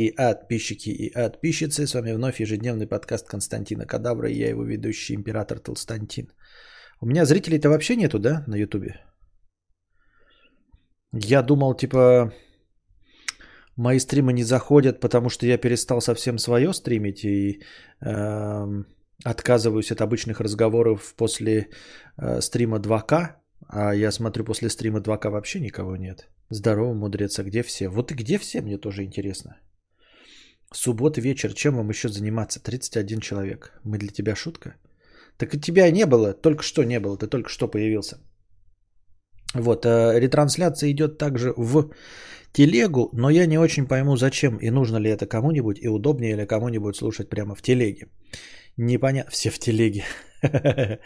И подписчики, и подписчицы. С вами вновь ежедневный подкаст Константина Кадавра и я его ведущий император Толстантин. У меня зрителей-то вообще нету, да, на ютубе? Я думал, типа, мои стримы не заходят, потому что я перестал совсем свое стримить и э, отказываюсь от обычных разговоров после э, стрима 2К, а я смотрю, после стрима 2К вообще никого нет. Здорово, мудрец, а где все? Вот и где все, мне тоже интересно. Суббота вечер, чем вам еще заниматься? 31 человек. Мы для тебя шутка? Так и тебя не было, только что не было, ты только что появился. Вот, э, ретрансляция идет также в телегу, но я не очень пойму, зачем и нужно ли это кому-нибудь, и удобнее ли кому-нибудь слушать прямо в телеге. Непонятно, все в телеге.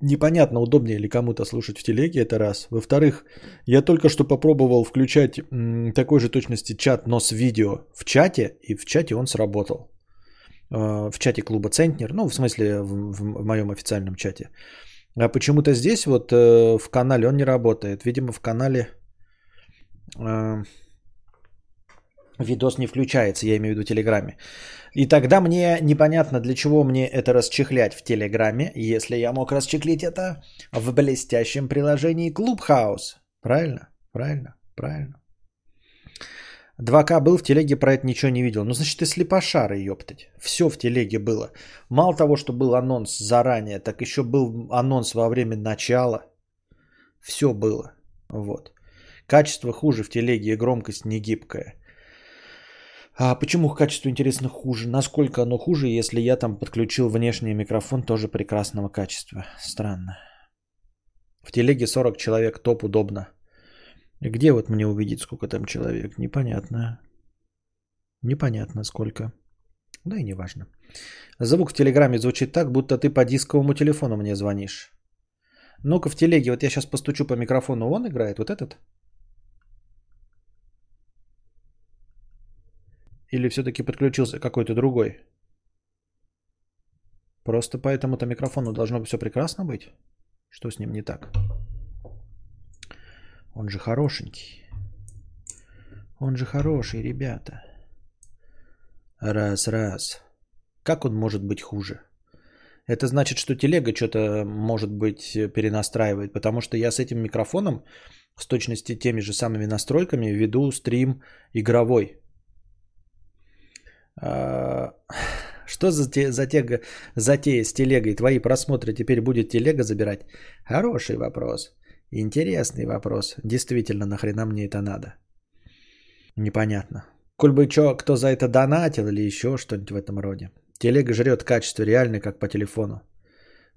Непонятно, удобнее ли кому-то слушать в телеге, это раз. Во-вторых, я только что попробовал включать такой же точности чат, но с видео в чате, и в чате он сработал. А, в чате клуба Центнер, ну, в смысле, в, в, в моем официальном чате. А почему-то здесь вот э, в канале он не работает. Видимо, в канале э, видос не включается, я имею в виду в Телеграме. И тогда мне непонятно, для чего мне это расчехлять в Телеграме, если я мог расчехлить это в блестящем приложении Clubhouse. Правильно? Правильно? Правильно. 2К был в телеге, про это ничего не видел. Ну, значит, ты слепошары, ёптать. Все в телеге было. Мало того, что был анонс заранее, так еще был анонс во время начала. Все было. Вот. Качество хуже в телеге громкость не гибкая. А почему качество, интересно, хуже? Насколько оно хуже, если я там подключил внешний микрофон тоже прекрасного качества? Странно. В телеге 40 человек, топ удобно. Где вот мне увидеть, сколько там человек? Непонятно. Непонятно сколько. Да и не важно. Звук в Телеграме звучит так, будто ты по дисковому телефону мне звонишь. Ну-ка в телеге, вот я сейчас постучу по микрофону, он играет, вот этот? Или все-таки подключился какой-то другой? Просто по этому-то микрофону должно все прекрасно быть. Что с ним не так? Он же хорошенький. Он же хороший, ребята. Раз, раз. Как он может быть хуже? Это значит, что телега что-то, может быть, перенастраивает, потому что я с этим микрофоном, с точности теми же самыми настройками, веду стрим игровой. А, что за затега, затея с телегой? Твои просмотры теперь будет телега забирать? Хороший вопрос. Интересный вопрос. Действительно, нахрена мне это надо? Непонятно. Коль бы чё, кто за это донатил или еще что-нибудь в этом роде. Телега жрет качество реально, как по телефону.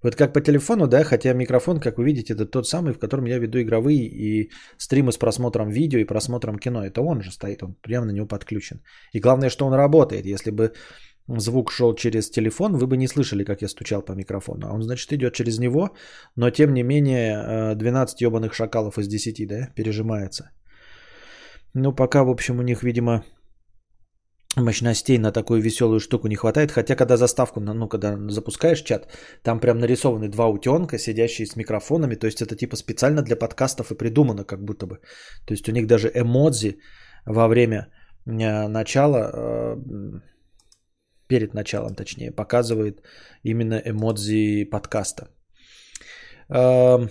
Вот как по телефону, да, хотя микрофон, как вы видите, это тот самый, в котором я веду игровые и стримы с просмотром видео и просмотром кино. Это он же стоит, он прямо на него подключен. И главное, что он работает. Если бы звук шел через телефон, вы бы не слышали, как я стучал по микрофону. А он, значит, идет через него, но тем не менее 12 ебаных шакалов из 10, да, пережимается. Ну, пока, в общем, у них, видимо, мощностей на такую веселую штуку не хватает. Хотя, когда заставку, ну, когда запускаешь чат, там прям нарисованы два утенка, сидящие с микрофонами. То есть это типа специально для подкастов и придумано как будто бы. То есть у них даже эмодзи во время э, начала, э, перед началом точнее, показывает именно эмодзи подкаста. Э,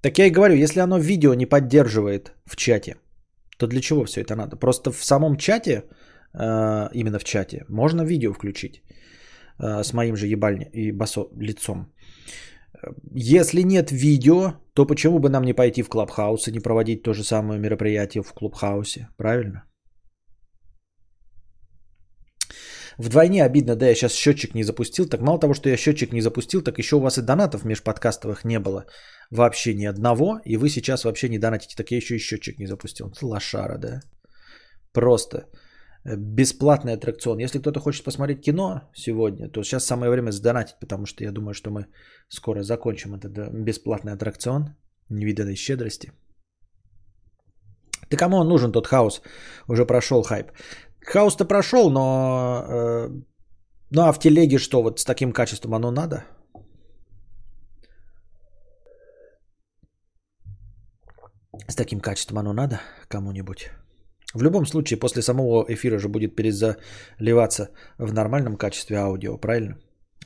так я и говорю, если оно видео не поддерживает в чате, то для чего все это надо? Просто в самом чате именно в чате, можно видео включить э, с моим же ебальни и басо лицом. Если нет видео, то почему бы нам не пойти в Clubhouse и не проводить то же самое мероприятие в Clubhouse, правильно? Вдвойне обидно, да, я сейчас счетчик не запустил. Так мало того, что я счетчик не запустил, так еще у вас и донатов межподкастовых не было вообще ни одного. И вы сейчас вообще не донатите, так я еще и счетчик не запустил. Лошара, да? Просто. Э, бесплатный аттракцион. Если кто-то хочет посмотреть кино сегодня, то сейчас самое время сдонатить, потому что я думаю, что мы скоро закончим этот бесплатный аттракцион невиданной щедрости. Ты кому он нужен, тот хаос? Уже прошел хайп. Хаос-то прошел, но... Э, ну а в телеге что, вот с таким качеством оно надо? С таким качеством оно надо кому-нибудь? В любом случае, после самого эфира же будет перезаливаться в нормальном качестве аудио, правильно?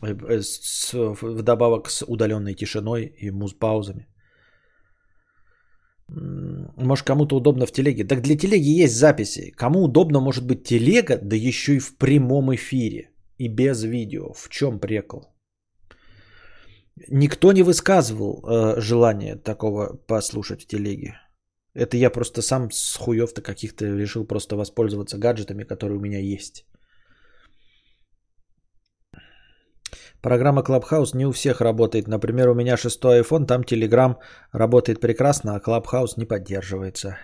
Э, с, вдобавок с удаленной тишиной и муз-паузами. Может, кому-то удобно в телеге. Так для телеги есть записи. Кому удобно может быть телега, да еще и в прямом эфире. И без видео. В чем прикол? Никто не высказывал э, желание такого послушать в телеге. Это я просто сам с хуев-то каких-то решил просто воспользоваться гаджетами, которые у меня есть. Программа Clubhouse не у всех работает. Например, у меня шестой iPhone, там Telegram работает прекрасно, а Clubhouse не поддерживается.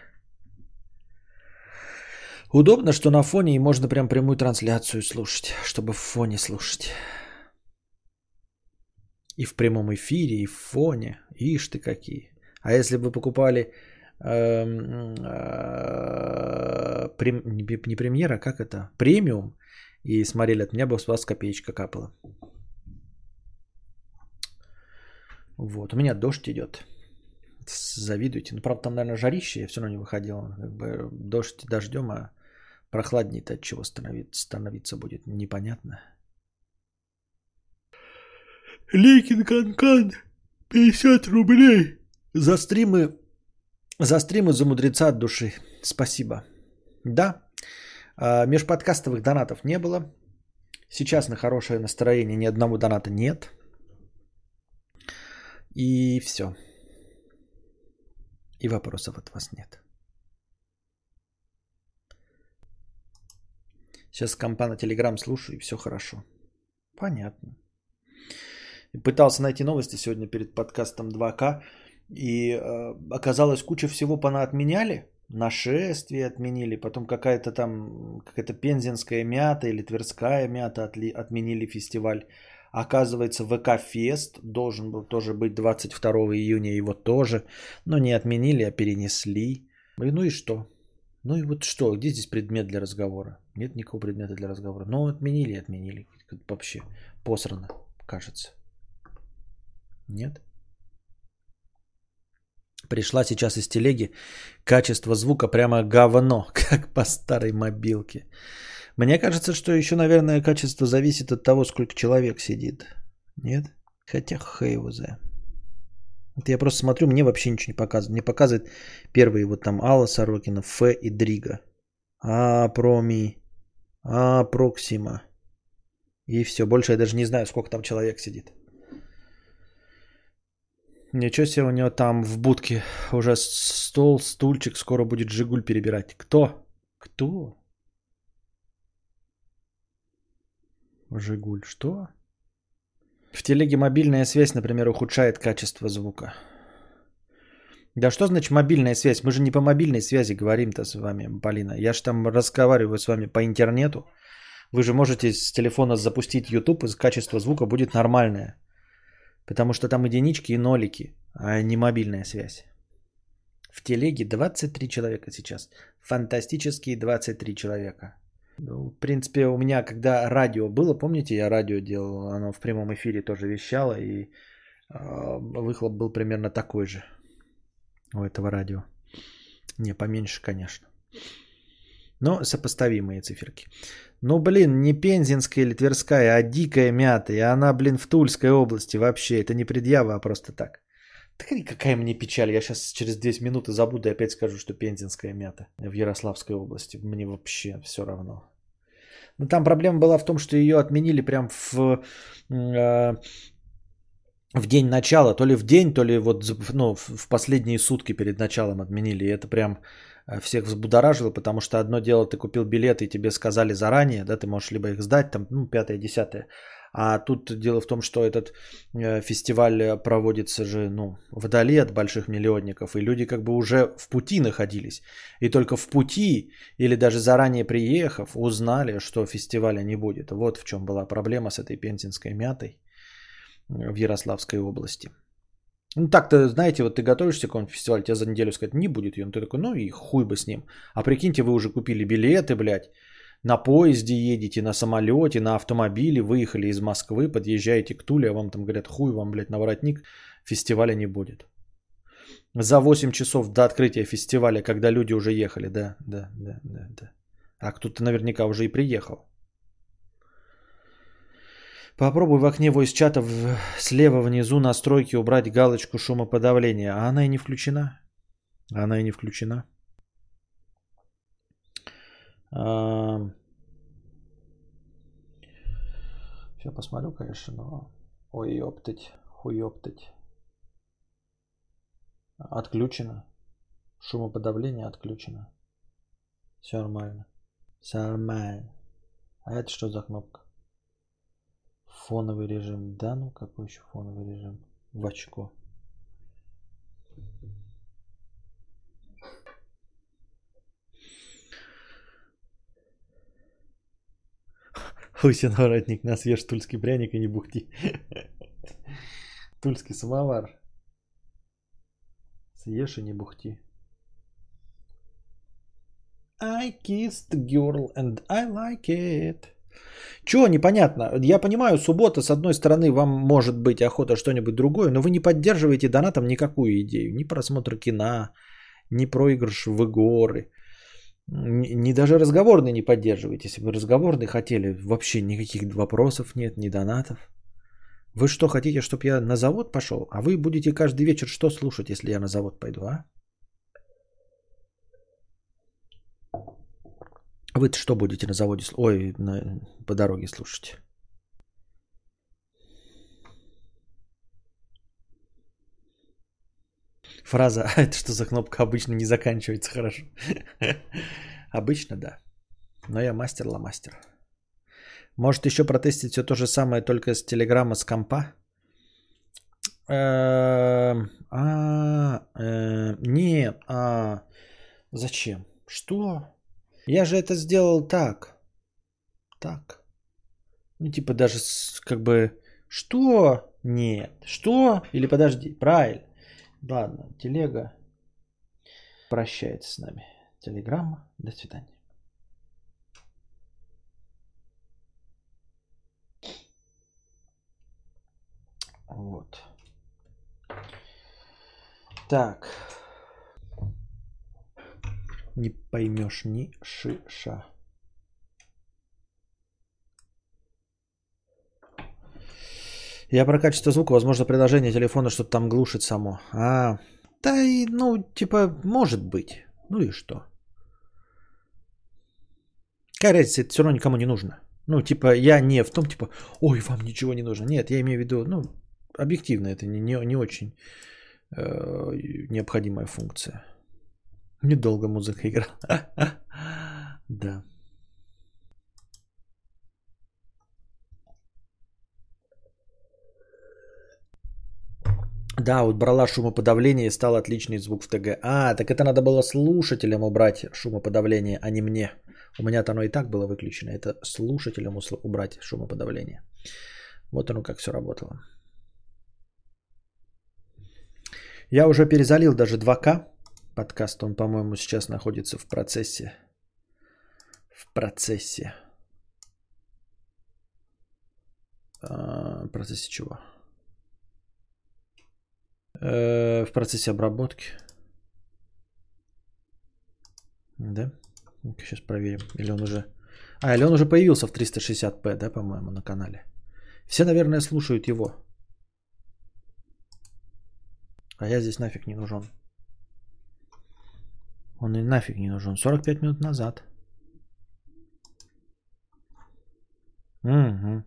Удобно, что на фоне и можно прям прямую трансляцию слушать, чтобы в фоне слушать. И в прямом эфире, и в фоне. Ишь ты какие. А если бы покупали не премьера, как это? Премиум. И смотрели от меня бы с вас копеечка капала. Вот. У меня дождь идет. Завидуйте. Ну, правда, там, наверное, жарище, я все равно не выходил. Как бы дождь дождем, а прохладнее-то от чего становиться, становиться будет непонятно. Лейкин Канкан, 50 рублей. За стримы, за стримы за мудреца от души. Спасибо. Да, а, межподкастовых донатов не было. Сейчас на хорошее настроение ни одного доната нет. И все. И вопросов от вас нет. Сейчас компа на Телеграм слушаю, и все хорошо. Понятно. Пытался найти новости сегодня перед подкастом 2К. И э, оказалось, куча всего понаотменяли. Нашествие отменили, потом какая-то там, какая-то пензенская мята или тверская мята отли, отменили фестиваль. Оказывается, ВК-фест должен был тоже быть 22 июня, его тоже, но не отменили, а перенесли. Ну и что? Ну и вот что, где здесь предмет для разговора? Нет никакого предмета для разговора. Ну, отменили, отменили. Вообще посрано, кажется. Нет? Пришла сейчас из телеги. Качество звука прямо говно, как по старой мобилке. Мне кажется, что еще, наверное, качество зависит от того, сколько человек сидит. Нет? Хотя за. Это я просто смотрю, мне вообще ничего не показывает. Мне показывает первые вот там Алла Сорокина, Ф и Дрига. А, Проми. А, Проксима. И все, больше я даже не знаю, сколько там человек сидит. Ничего себе у него там в будке уже стол, стульчик, скоро будет Жигуль перебирать. Кто? Кто? Жигуль, что? В телеге мобильная связь, например, ухудшает качество звука. Да что значит мобильная связь? Мы же не по мобильной связи говорим-то с вами, Полина. Я же там разговариваю с вами по интернету. Вы же можете с телефона запустить YouTube, и качество звука будет нормальное. Потому что там единички и нолики, а не мобильная связь. В телеге 23 человека сейчас. Фантастические 23 человека. Ну, в принципе, у меня, когда радио было, помните, я радио делал, оно в прямом эфире тоже вещало, и э, выхлоп был примерно такой же у этого радио. Не, поменьше, конечно. Но сопоставимые циферки. Ну, блин, не Пензенская или Тверская, а дикая мята. И она, блин, в Тульской области вообще. Это не предъява, а просто так. Так какая мне печаль. Я сейчас через 10 минут забуду и опять скажу, что Пензенская мята в Ярославской области. Мне вообще все равно. Но там проблема была в том, что ее отменили прям в, э, в день начала. То ли в день, то ли вот ну, в последние сутки перед началом отменили. И это прям всех взбудоражило, потому что одно дело, ты купил билеты и тебе сказали заранее, да, ты можешь либо их сдать, там, ну, пятое, десятое. А тут дело в том, что этот э, фестиваль проводится же, ну, вдали от больших миллионников, и люди как бы уже в пути находились. И только в пути, или даже заранее приехав, узнали, что фестиваля не будет. Вот в чем была проблема с этой пензенской мятой в Ярославской области. Ну так-то, знаете, вот ты готовишься к какому-нибудь фестивалю, тебе за неделю сказать, не будет ее. Ну ты такой, ну и хуй бы с ним. А прикиньте, вы уже купили билеты, блядь, на поезде едете, на самолете, на автомобиле, выехали из Москвы, подъезжаете к Туле, а вам там говорят, хуй вам, блядь, на воротник, фестиваля не будет. За 8 часов до открытия фестиваля, когда люди уже ехали. Да, да, да, да, да. А кто-то наверняка уже и приехал. Попробуй в окне voice чата слева внизу настройки убрать галочку шумоподавления. А она и не включена. Она и не включена. А... Сейчас посмотрю, конечно, но... Ой, ёптать, хуёптать. Отключено. Шумоподавление отключено. Все нормально. Все нормально. А это что за кнопка? Фоновый режим. Да, ну какой еще фоновый режим? В очко. Лысин воротник, нас ешь тульский пряник и не бухти. Тульский самовар. Съешь и не бухти. I kissed girl and I like it. Чего непонятно? Я понимаю, суббота, с одной стороны, вам может быть охота что-нибудь другое, но вы не поддерживаете донатом никакую идею. Ни просмотр кино, ни проигрыш в игры. Ни, ни даже разговорный не поддерживаете. Если бы разговорный хотели, вообще никаких вопросов нет, ни донатов. Вы что, хотите, чтобы я на завод пошел? А вы будете каждый вечер что слушать, если я на завод пойду, а? Вы что будете на заводе, ой, на, по дороге слушать? Фраза «А это что за кнопка?» обычно не заканчивается хорошо. Обычно да. Но я мастер-ла-мастер. Может еще протестить все то же самое, только с телеграмма, с компа? Эм, а, э, нет, а зачем? Что? Я же это сделал так. Так. Ну, типа даже как бы... Что? Нет. Что? Или подожди. Правильно. Ладно, телега прощается с нами. Телеграмма. До свидания. Вот. Так не поймешь ни шиша. Я про качество звука, возможно, приложение телефона что-то там глушит само. А, да и, ну, типа, может быть. Ну и что? Какая это все равно никому не нужно. Ну, типа, я не в том, типа, ой, вам ничего не нужно. Нет, я имею в виду, ну, объективно это не, не, не очень э, необходимая функция. Недолго музыка играла. Да. Да, вот брала шумоподавление и стал отличный звук в ТГ. А, так это надо было слушателям убрать шумоподавление, а не мне. У меня-то оно и так было выключено. Это слушателям убрать шумоподавление. Вот оно как все работало. Я уже перезалил даже 2К подкаст. Он, по-моему, сейчас находится в процессе. В процессе. А, в процессе чего? Э, в процессе обработки. Да? Сейчас проверим. Или он уже... А, или он уже появился в 360p, да, по-моему, на канале. Все, наверное, слушают его. А я здесь нафиг не нужен. Он и нафиг не нужен. 45 минут назад. Угу.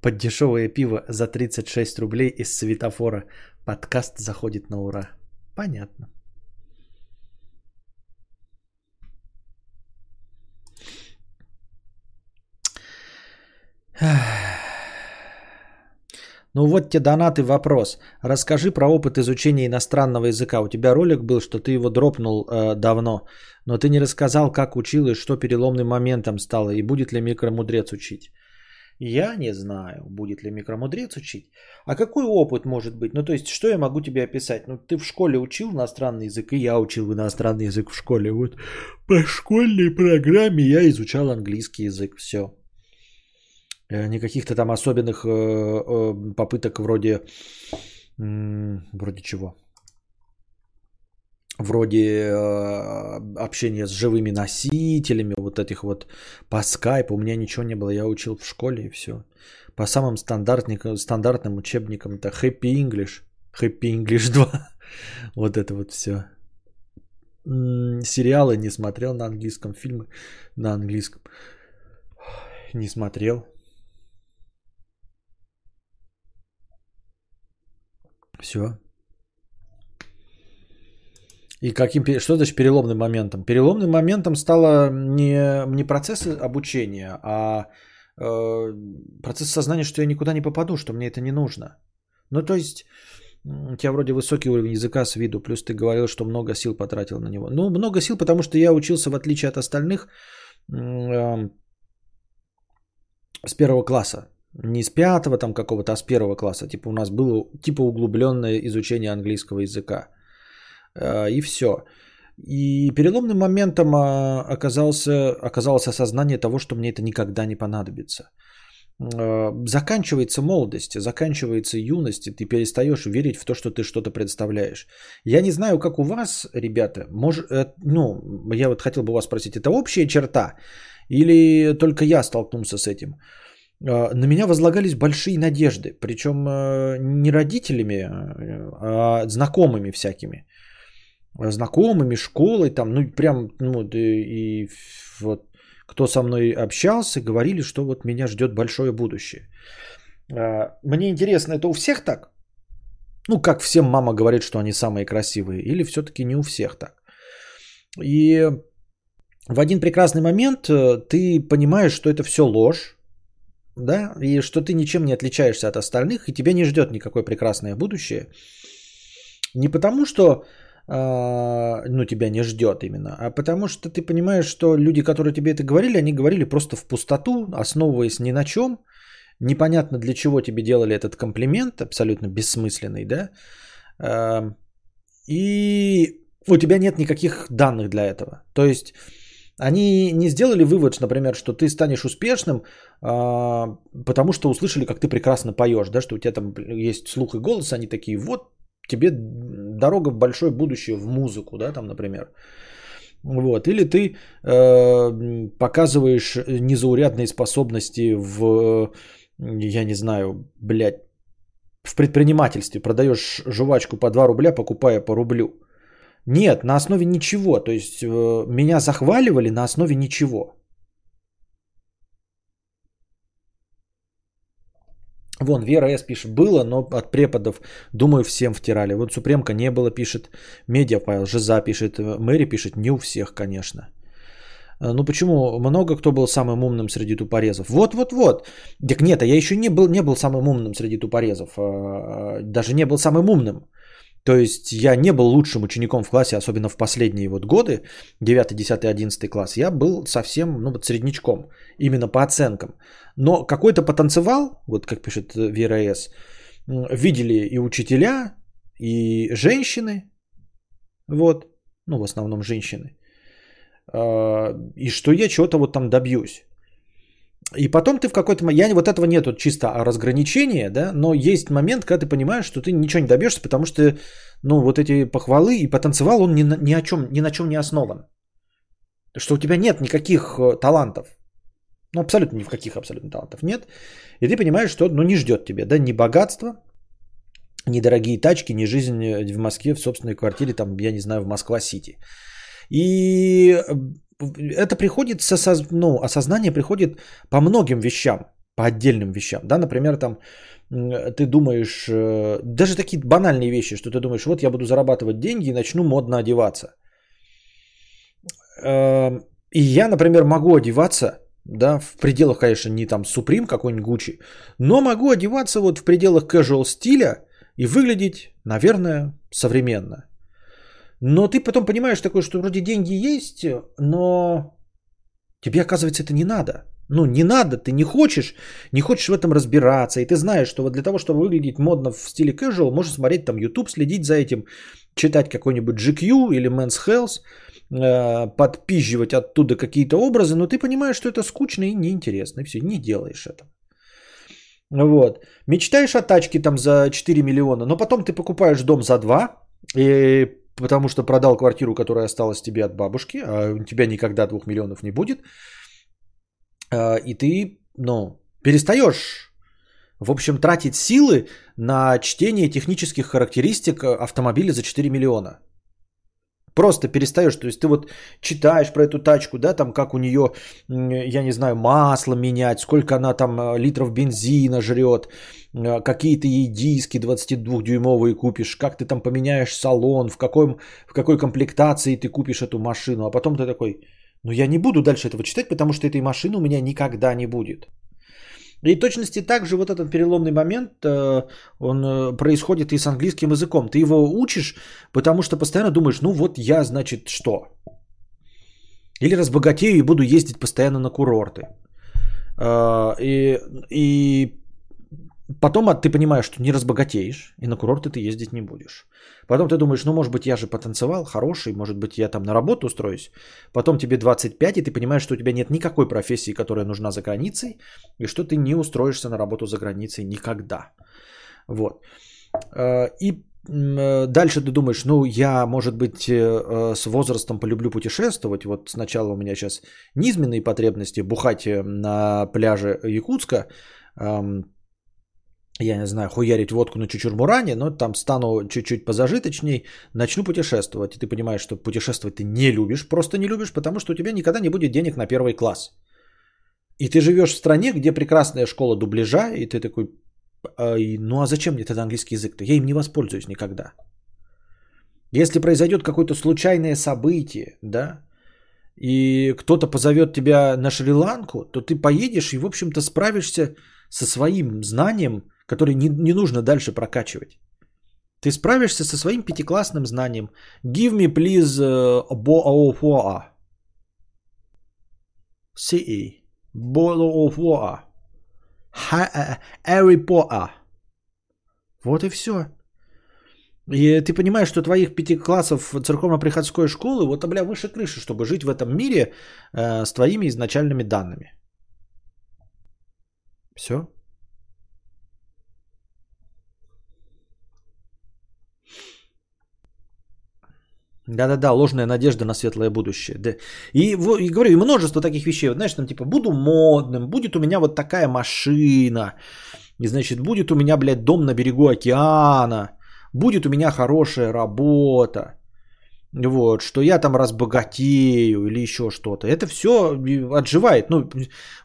Под дешевое пиво за 36 рублей из светофора. Подкаст заходит на ура. Понятно. Ах. Ну вот те донаты вопрос. Расскажи про опыт изучения иностранного языка. У тебя ролик был, что ты его дропнул э, давно, но ты не рассказал, как учил и что переломным моментом стало, и будет ли микромудрец учить. Я не знаю, будет ли микромудрец учить. А какой опыт может быть? Ну, то есть, что я могу тебе описать? Ну, ты в школе учил иностранный язык, и я учил иностранный язык в школе. Вот по школьной программе я изучал английский язык. Все. Э, никаких-то там особенных э, э, попыток вроде Вроде чего? Вроде общения с живыми носителями, вот этих вот по скайпу. У меня ничего не было, я учил в школе и все. По самым стандартным, стандартным учебникам это Happy English, Happy English 2. вот это вот все. Сериалы не смотрел на английском, фильмы на английском не смотрел. Все. И каким, что значит переломным моментом? Переломным моментом стало не, не процесс обучения, а э, процесс сознания, что я никуда не попаду, что мне это не нужно. Ну, то есть, у тебя вроде высокий уровень языка с виду, плюс ты говорил, что много сил потратил на него. Ну, много сил, потому что я учился, в отличие от остальных, э, с первого класса. Не с пятого там какого-то, а с первого класса. Типа у нас было типа углубленное изучение английского языка. Э, и все. И переломным моментом а, оказался, оказалось осознание того, что мне это никогда не понадобится. Э, заканчивается молодость, заканчивается юность, и ты перестаешь верить в то, что ты что-то представляешь. Я не знаю, как у вас, ребята, может, э, ну, я вот хотел бы вас спросить, это общая черта или только я столкнулся с этим? На меня возлагались большие надежды, причем не родителями, а знакомыми всякими знакомыми, школой, там, ну, прям, ну, и, и вот кто со мной общался, говорили, что вот меня ждет большое будущее. А, мне интересно, это у всех так? Ну, как всем мама говорит, что они самые красивые, или все-таки не у всех так? И в один прекрасный момент э, ты понимаешь, что это все ложь, да, и что ты ничем не отличаешься от остальных, и тебя не ждет никакое прекрасное будущее. Не потому, что а, ну, тебя не ждет именно, а потому что ты понимаешь, что люди, которые тебе это говорили, они говорили просто в пустоту, основываясь ни на чем, непонятно для чего тебе делали этот комплимент, абсолютно бессмысленный, да, а, и у тебя нет никаких данных для этого. То есть они не сделали вывод, например, что ты станешь успешным, а, потому что услышали, как ты прекрасно поешь, да, что у тебя там есть слух и голос, они такие, вот тебе дорога в большое будущее в музыку, да, там, например. Вот. Или ты э, показываешь незаурядные способности в, я не знаю, блядь, в предпринимательстве. Продаешь жвачку по 2 рубля, покупая по рублю. Нет, на основе ничего. То есть э, меня захваливали на основе ничего. Вон, Вера С. пишет, было, но от преподов, думаю, всем втирали. Вот Супремка не было, пишет. Медиафайл, Жиза пишет. Мэри пишет, не у всех, конечно. А, ну почему? Много кто был самым умным среди тупорезов. Вот-вот-вот. Так нет, а я еще не был, не был самым умным среди тупорезов. А, даже не был самым умным. То есть я не был лучшим учеником в классе, особенно в последние вот годы, 9, 10, 11 класс. Я был совсем, ну вот среднячком, именно по оценкам. Но какой-то потанцевал, вот как пишет Вера С, видели и учителя, и женщины, вот, ну в основном женщины, а, и что я чего-то вот там добьюсь. И потом ты в какой-то момент, я вот этого нету чисто разграничения, да, но есть момент, когда ты понимаешь, что ты ничего не добьешься, потому что, ну, вот эти похвалы и потанцевал, он ни на, ни о чем, ни на чем не основан. Что у тебя нет никаких э, талантов. Ну, абсолютно ни в каких абсолютно талантов нет. И ты понимаешь, что, ну, не ждет тебя, да, ни богатство, ни дорогие тачки, ни жизнь э, в Москве в собственной квартире, там, я не знаю, в Москва-Сити. И э, это приходит, со, ну, осознание приходит по многим вещам, по отдельным вещам. Да, например, там ты думаешь, э, даже такие банальные вещи, что ты думаешь, вот я буду зарабатывать деньги и начну модно одеваться. Эм, и я, например, могу одеваться, да, в пределах, конечно, не там Supreme какой-нибудь Gucci, но могу одеваться вот в пределах casual стиля и выглядеть, наверное, современно. Но ты потом понимаешь такое, что вроде деньги есть, но тебе, оказывается, это не надо. Ну, не надо, ты не хочешь, не хочешь в этом разбираться. И ты знаешь, что вот для того, чтобы выглядеть модно в стиле casual, можно смотреть там YouTube, следить за этим, читать какой-нибудь GQ или Men's Health, э, подпизживать оттуда какие-то образы, но ты понимаешь, что это скучно и неинтересно, и все, не делаешь это. Вот. Мечтаешь о тачке там за 4 миллиона, но потом ты покупаешь дом за 2, и, потому что продал квартиру, которая осталась тебе от бабушки, а у тебя никогда 2 миллионов не будет. А, и ты, ну, перестаешь, в общем, тратить силы на чтение технических характеристик автомобиля за 4 миллиона. Просто перестаешь, то есть ты вот читаешь про эту тачку, да, там как у нее, я не знаю, масло менять, сколько она там э, литров бензина жрет, э, какие ты ей диски 22-дюймовые купишь, как ты там поменяешь салон, в, какой, в какой комплектации ты купишь эту машину, а потом ты такой, ну я не буду дальше этого читать, потому что этой машины у меня никогда не будет. И точности также вот этот переломный момент, э, он э, происходит и с английским языком. Ты его учишь, потому что постоянно думаешь, ну вот я, значит, что? Или разбогатею и буду ездить постоянно на курорты. Э, и, и потом ты понимаешь, что не разбогатеешь, и на курорты ты ездить не будешь. Потом ты думаешь, ну, может быть, я же потанцевал, хороший, может быть, я там на работу устроюсь. Потом тебе 25, и ты понимаешь, что у тебя нет никакой профессии, которая нужна за границей, и что ты не устроишься на работу за границей никогда. Вот. Э, и э, дальше ты думаешь, ну, я, может быть, э, с возрастом полюблю путешествовать. Вот сначала у меня сейчас низменные потребности бухать на пляже Якутска, я не знаю, хуярить водку на чучурмуране, но там стану чуть-чуть позажиточней, начну путешествовать. И ты понимаешь, что путешествовать ты не любишь, просто не любишь, потому что у тебя никогда не будет денег на первый класс. И ты живешь в стране, где прекрасная школа дубляжа, и ты такой, ну а зачем мне тогда английский язык-то? Я им не воспользуюсь никогда. Если произойдет какое-то случайное событие, да, и кто-то позовет тебя на Шри-Ланку, то ты поедешь и, в общем-то, справишься со своим знанием – который не, не нужно дальше прокачивать. Ты справишься со своим пятиклассным знанием. Give me please boa. CE. Boa. Harry Potter. Вот и все. И ты понимаешь, что твоих пяти классов церковно-приходской школы, вот, бля, выше крыши, чтобы жить в этом мире э, с твоими изначальными данными. Все. Да-да-да, ложная надежда на светлое будущее. Да. И, и говорю, и множество таких вещей. Вот, знаешь, там типа, буду модным, будет у меня вот такая машина. И, значит, будет у меня, блядь, дом на берегу океана. Будет у меня хорошая работа. Вот, что я там разбогатею или еще что-то. Это все отживает. Ну,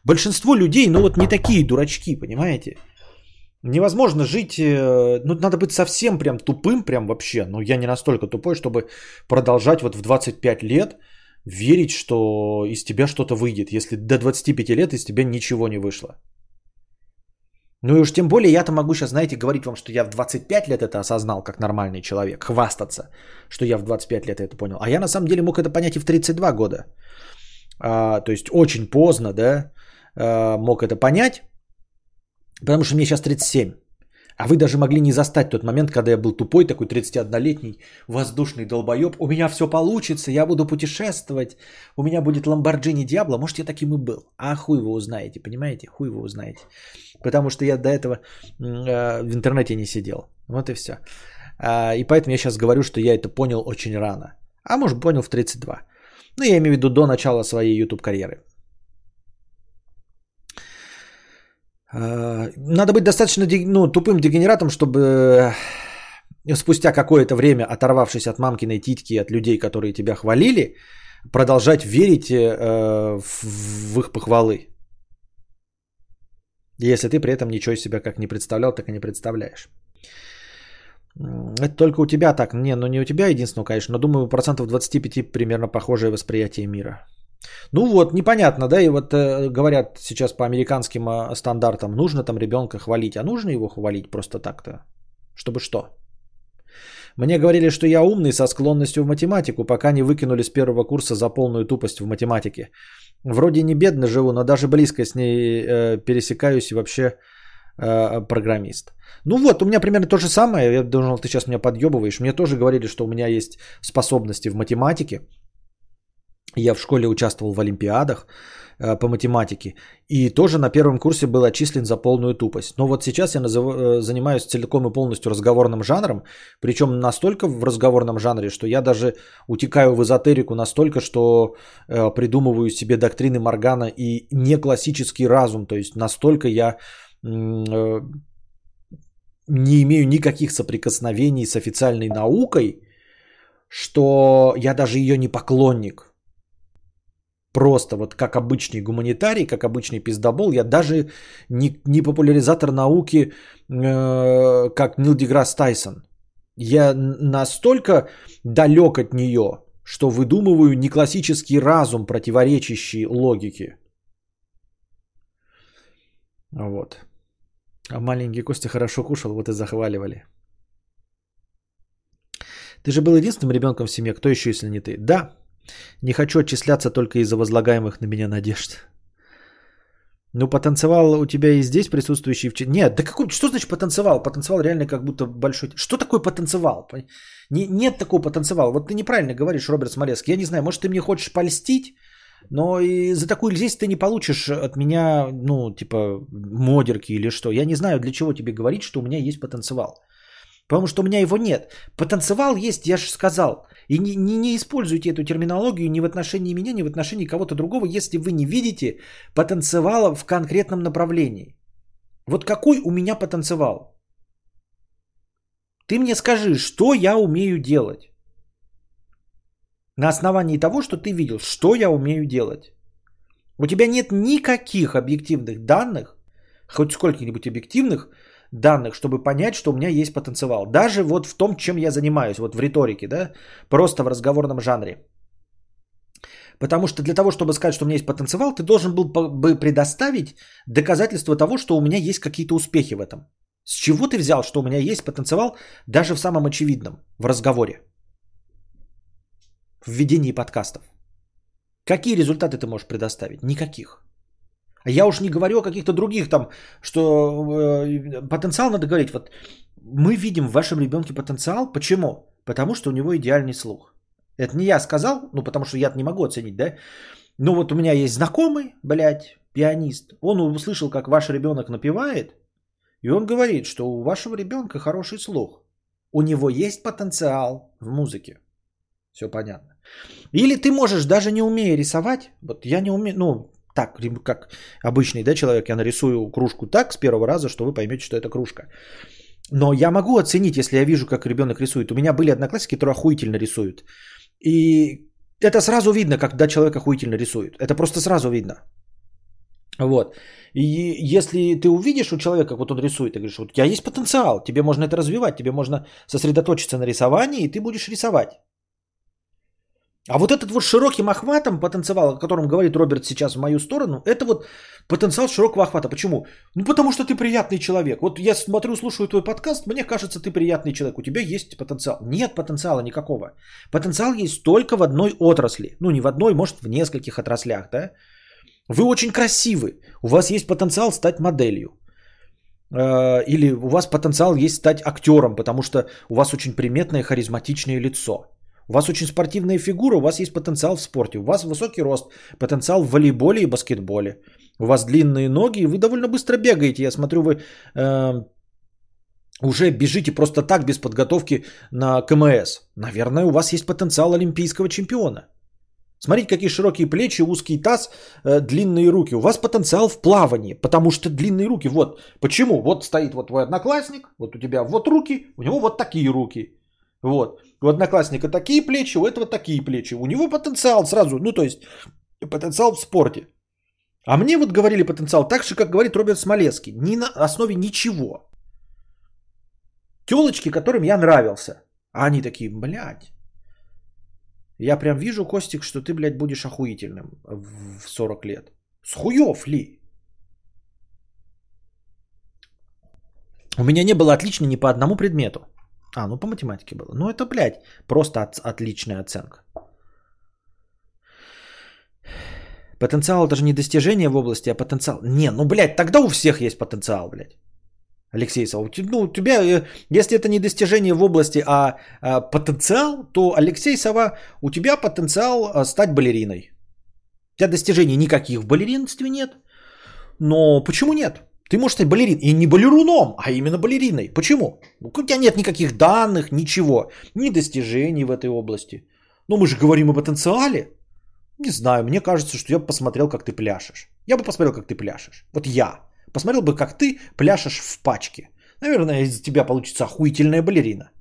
большинство людей, ну вот не такие дурачки, понимаете? Невозможно жить, э, ну надо быть совсем прям тупым, прям вообще, но я не настолько тупой, чтобы продолжать вот в 25 лет верить, что из тебя что-то выйдет, если до 25 лет из тебя ничего не вышло. Ну и уж тем более я-то могу сейчас, знаете, говорить вам, что я в 25 лет это осознал как нормальный человек, хвастаться, что я в 25 лет это понял. А я на самом деле мог это понять и в 32 года. А, то есть очень поздно, да, а, мог это понять. Потому что мне сейчас 37. А вы даже могли не застать тот момент, когда я был тупой, такой 31-летний, воздушный долбоеб. У меня все получится, я буду путешествовать, у меня будет Ламборджини Диабло. Может, я таким и был. А хуй вы узнаете, понимаете? Хуй вы узнаете. Потому что я до этого э, в интернете не сидел. Вот и все. Э, и поэтому я сейчас говорю, что я это понял очень рано. А может, понял в 32. Ну, я имею в виду до начала своей YouTube карьеры. А, надо быть достаточно ну, тупым дегенератом, чтобы э, спустя какое-то время, оторвавшись от мамкиной титьки, от людей, которые тебя хвалили, продолжать верить э, в их похвалы. Если ты при этом ничего из себя как не представлял, так и не представляешь. Это только у тебя так. Не, ну не у тебя единственное, конечно, но думаю, процентов 25 примерно похожее восприятие мира. Ну вот, непонятно, да, и вот э, говорят сейчас по американским э, стандартам, нужно там ребенка хвалить, а нужно его хвалить просто так-то, чтобы что? Мне говорили, что я умный со склонностью в математику, пока не выкинули с первого курса за полную тупость в математике. Вроде не бедно живу, но даже близко с ней э, пересекаюсь и вообще э, программист. Ну вот, у меня примерно то же самое. Я думал, ты сейчас меня подъебываешь. Мне тоже говорили, что у меня есть способности в математике. Я в школе участвовал в олимпиадах. э, по математике. И тоже на первом курсе был отчислен за полную тупость. Но вот сейчас я назыв... Э, занимаюсь целиком и полностью разговорным жанром. Причем настолько в разговорном жанре, что я даже утекаю в эзотерику настолько, что э, придумываю себе доктрины Моргана и не классический разум. То есть настолько я не имею никаких соприкосновений с официальной наукой, что я даже ее не поклонник. Просто вот как обычный гуманитарий, как обычный пиздобол, я даже не, не популяризатор науки, э, как Нил Деграсс Тайсон. Я настолько далек от нее, что выдумываю не классический разум, противоречащий логике. Вот. А маленький Костя хорошо кушал, вот и захваливали. Ты же был единственным ребенком в семье, кто еще, если не ты? Да, не хочу отчисляться только из-за возлагаемых на меня надежд. Ну, потанцевал у тебя и здесь присутствующий в. Нет, да какой, что значит потанцевал? Потанцевал реально как будто большой... Что такое потанцевал? Не, нет такого потанцевал. Вот ты неправильно говоришь, Роберт Смолецкий. Я не знаю, может, ты мне хочешь польстить, но и за такую здесь ты не получишь от меня, ну, типа, модерки или что. Я не знаю, для чего тебе говорить, что у меня есть потанцевал. Потому что у меня его нет. Потанцевал есть, я же сказал. И не, не, не используйте эту терминологию ни в отношении меня, ни в отношении кого-то другого, если вы не видите потанцевала в конкретном направлении. Вот какой у меня потанцевал? Ты мне скажи, что я умею делать? На основании того, что ты видел, что я умею делать? У тебя нет никаких объективных данных, хоть сколько-нибудь объективных, данных, чтобы понять, что у меня есть потенциал. Даже вот в том, чем я занимаюсь, вот в риторике, да, просто в разговорном жанре. Потому что для того, чтобы сказать, что у меня есть потенциал, ты должен был бы предоставить доказательство того, что у меня есть какие-то успехи в этом. С чего ты взял, что у меня есть потенциал даже в самом очевидном, в разговоре, в ведении подкастов? Какие результаты ты можешь предоставить? Никаких. А я уж не говорю о каких-то других там, что э, потенциал надо говорить. Вот мы видим в вашем ребенке потенциал. Почему? Потому что у него идеальный слух. Это не я сказал, ну потому что я не могу оценить, да? Ну вот у меня есть знакомый, блядь, пианист. Он услышал, как ваш ребенок напевает, и он говорит, что у вашего ребенка хороший слух. У него есть потенциал в музыке. Все понятно. Или ты можешь, даже не умея рисовать, вот я не умею, ну, так, как обычный да, человек, я нарисую кружку так с первого раза, что вы поймете, что это кружка. Но я могу оценить, если я вижу, как ребенок рисует. У меня были одноклассники, которые охуительно рисуют. И это сразу видно, когда человек охуительно рисует. Это просто сразу видно. Вот. И если ты увидишь у человека, как вот он рисует, ты говоришь, вот у тебя есть потенциал, тебе можно это развивать, тебе можно сосредоточиться на рисовании, и ты будешь рисовать. А вот этот вот широким охватом потенциал, о котором говорит Роберт сейчас в мою сторону, это вот потенциал широкого охвата. Почему? Ну потому что ты приятный человек. Вот я смотрю, слушаю твой подкаст, мне кажется, ты приятный человек, у тебя есть потенциал. Нет потенциала никакого. Потенциал есть только в одной отрасли. Ну не в одной, может в нескольких отраслях, да? Вы очень красивы, у вас есть потенциал стать моделью. Э, или у вас потенциал есть стать актером, потому что у вас очень приметное харизматичное лицо. У вас очень спортивная фигура, у вас есть потенциал в спорте. У вас высокий рост, потенциал в волейболе и баскетболе. У вас длинные ноги, и вы довольно быстро бегаете. Я смотрю, вы э, уже бежите просто так, без подготовки на КМС. Наверное, у вас есть потенциал олимпийского чемпиона. Смотрите, какие широкие плечи, узкий таз, э, длинные руки. У вас потенциал в плавании, потому что длинные руки. Вот почему. Вот стоит вот твой одноклассник, вот у тебя вот руки, у него вот такие руки. Вот. У одноклассника такие плечи, у этого такие плечи. У него потенциал сразу, ну то есть потенциал в спорте. А мне вот говорили потенциал так же, как говорит Роберт Смолецкий. Ни на основе ничего. Телочки, которым я нравился. А они такие, блядь. Я прям вижу, Костик, что ты, блядь, будешь охуительным в 40 лет. С хуев ли? У меня не было отлично ни по одному предмету. А, ну по математике было. Ну это, блядь, просто от, отличная оценка. Потенциал это же не достижение в области, а потенциал. Не, ну, блядь, тогда у всех есть потенциал, блядь. Алексей Савов, ну, у тебя, э, если это не достижение в области, а, а потенциал, то Алексей Сова, у тебя потенциал а, стать балериной. У тебя достижений никаких в балеринстве нет. Но почему нет? Ты можешь стать балерин. И не балеруном, а именно балериной. Почему? Ну, у тебя нет никаких данных, ничего. Ни достижений в этой области. Но мы же говорим о потенциале. Не знаю, мне кажется, что я бы посмотрел, как ты пляшешь. Я бы посмотрел, как ты пляшешь. Вот я. Посмотрел бы, как ты пляшешь в пачке. Наверное, из тебя получится охуительная балерина.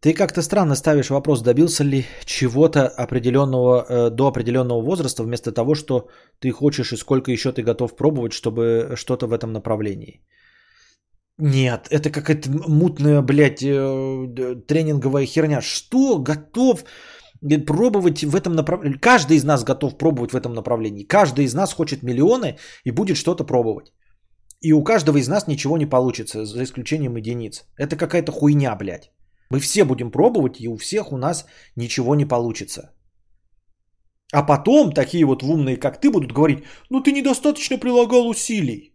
Ты как-то странно ставишь вопрос, добился ли чего-то определенного э, до определенного возраста, вместо того, что ты хочешь и сколько еще ты готов пробовать, чтобы что-то в этом направлении. Нет, это какая-то мутная, блядь, э, тренинговая херня. Что готов пробовать в этом направлении? Каждый из нас готов пробовать в этом направлении. Каждый из нас хочет миллионы и будет что-то пробовать. И у каждого из нас ничего не получится, за исключением единиц. Это какая-то хуйня, блядь. Мы все будем пробовать, и у всех у нас ничего не получится. А потом такие вот умные, как ты, будут говорить, ну ты недостаточно прилагал усилий.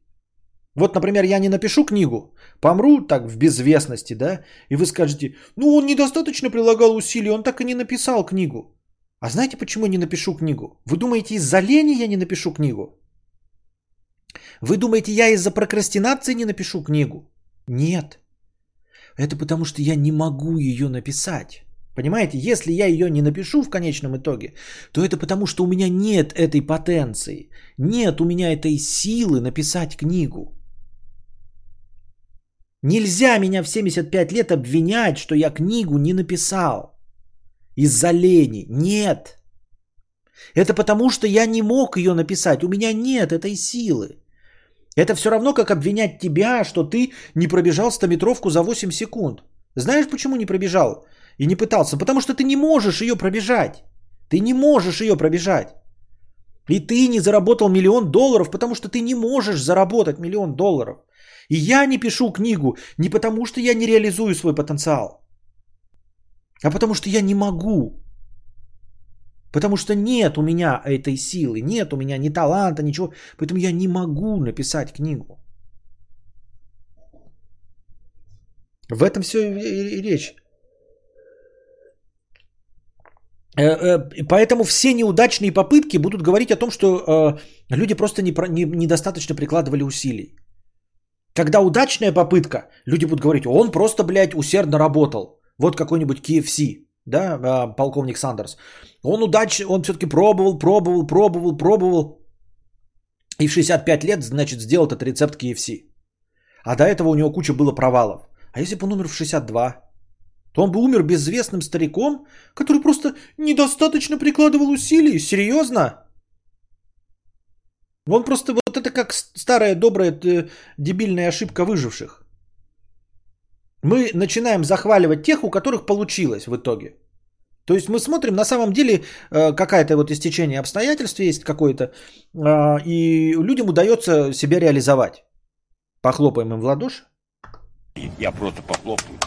Вот, например, я не напишу книгу, помру так в безвестности, да, и вы скажете, ну он недостаточно прилагал усилий, он так и не написал книгу. А знаете, почему я не напишу книгу? Вы думаете, из-за лени я не напишу книгу? Вы думаете, я из-за прокрастинации не напишу книгу? Нет. Это потому что я не могу ее написать. Понимаете, если я ее не напишу в конечном итоге, то это потому что у меня нет этой потенции, нет у меня этой силы написать книгу. Нельзя меня в 75 лет обвинять, что я книгу не написал из-за лени. Нет. Это потому что я не мог ее написать, у меня нет этой силы. Это все равно, как обвинять тебя, что ты не пробежал 100-метровку за 8 секунд. Знаешь, почему не пробежал и не пытался? Потому что ты не можешь ее пробежать. Ты не можешь ее пробежать. И ты не заработал миллион долларов, потому что ты не можешь заработать миллион долларов. И я не пишу книгу не потому, что я не реализую свой потенциал, а потому что я не могу. Потому что нет у меня этой силы, нет у меня ни таланта, ничего. Поэтому я не могу написать книгу. В этом все и речь. Э, э, поэтому все неудачные попытки будут говорить о том, что э, люди просто недостаточно прикладывали усилий. Когда удачная попытка, люди будут говорить, он просто, блядь, усердно работал. Вот какой-нибудь KFC да, а, полковник Сандерс, он удачно, он все-таки пробовал, пробовал, пробовал, пробовал. И в 65 лет, значит, сделал этот рецепт KFC. А до этого у него куча было провалов. А если бы он умер в 62, то он бы умер безвестным стариком, который просто недостаточно прикладывал усилий. Серьезно? Он просто вот это как старая добрая э, дебильная ошибка выживших. Мы начинаем захваливать тех, у которых получилось в итоге. То есть мы смотрим, на самом деле э, какая-то вот истечение обстоятельств есть какое-то, э, и людям удается себя реализовать. Похлопаем им в ладоши. Я просто похлопаю.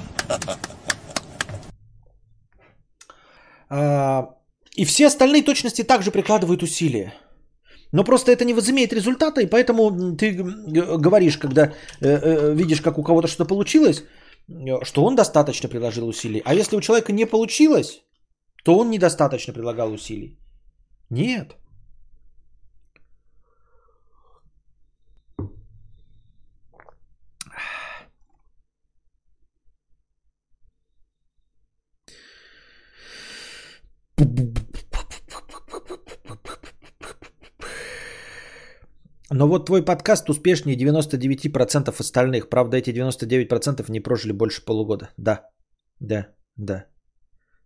А, и все остальные точности также прикладывают усилия. Но просто это не возымеет результата, и поэтому ты говоришь, когда э, видишь, как у кого-то что-то получилось, что он достаточно приложил усилий. А если у человека не получилось, то он недостаточно прилагал усилий. Нет. Но вот твой подкаст успешнее 99% остальных. Правда, эти 99% не прожили больше полугода. Да, да, да.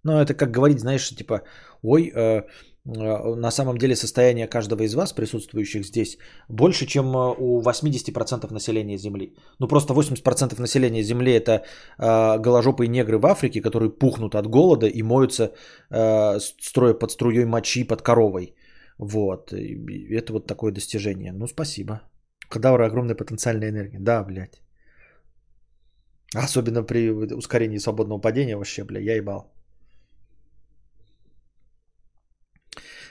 Но это как говорить, знаешь, типа, ой, э, э, на самом деле состояние каждого из вас, присутствующих здесь, больше, чем э, у 80% населения Земли. Ну просто 80% населения Земли это э, голожопые негры в Африке, которые пухнут от голода и моются, э, строя под струей мочи под коровой. Вот. И это вот такое достижение. Ну, спасибо. Кадавра огромная потенциальная энергия. Да, блядь. Особенно при ускорении свободного падения вообще, бля, я ебал.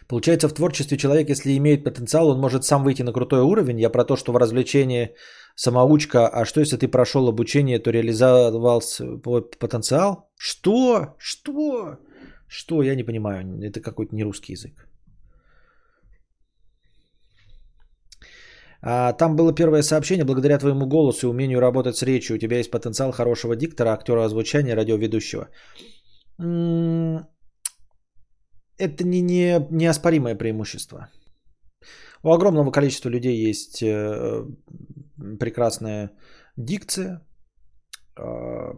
Получается, в творчестве человек, если имеет потенциал, он может сам выйти на крутой уровень. Я про то, что в развлечении самоучка, а что если ты прошел обучение, то реализовал свой потенциал? Что? Что? Что? Я не понимаю. Это какой-то не русский язык. Там было первое сообщение. Благодаря твоему голосу и умению работать с речью, у тебя есть потенциал хорошего диктора, актера озвучания, радиоведущего. Это не, не неоспоримое преимущество. У огромного количества людей есть э, прекрасная дикция. Э,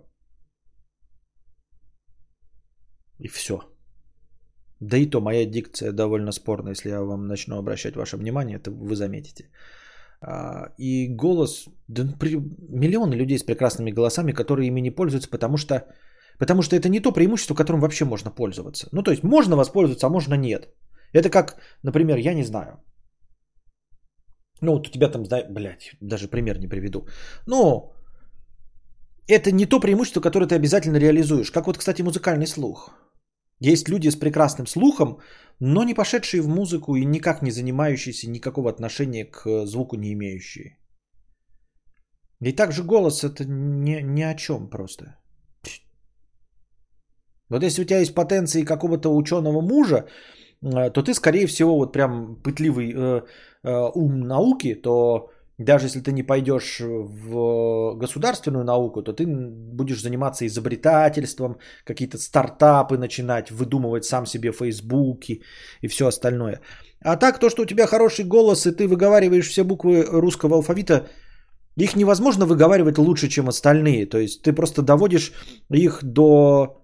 и все. Да и то моя дикция довольно спорная, если я вам начну обращать ваше внимание, это вы заметите. А, и голос, да, при, миллионы людей с прекрасными голосами, которые ими не пользуются, потому что, потому что это не то преимущество, которым вообще можно пользоваться. Ну, то есть можно воспользоваться, а можно нет. Это как, например, я не знаю. Ну, вот у тебя там, блядь, даже пример не приведу. Но это не то преимущество, которое ты обязательно реализуешь. Как вот, кстати, музыкальный слух. Есть люди с прекрасным слухом, но не пошедшие в музыку и никак не занимающиеся, никакого отношения к звуку не имеющие. И также голос это не, ни о чем просто. Вот если у тебя есть потенции какого-то ученого мужа, э, то ты, скорее всего, вот прям пытливый э, э, ум науки, то даже если ты не пойдешь в государственную науку, то ты будешь заниматься изобретательством, какие-то стартапы начинать, выдумывать сам себе фейсбуки и все остальное. А так, то, что у тебя хороший голос, и ты выговариваешь все буквы русского алфавита, их невозможно выговаривать лучше, чем остальные. То есть ты просто доводишь их до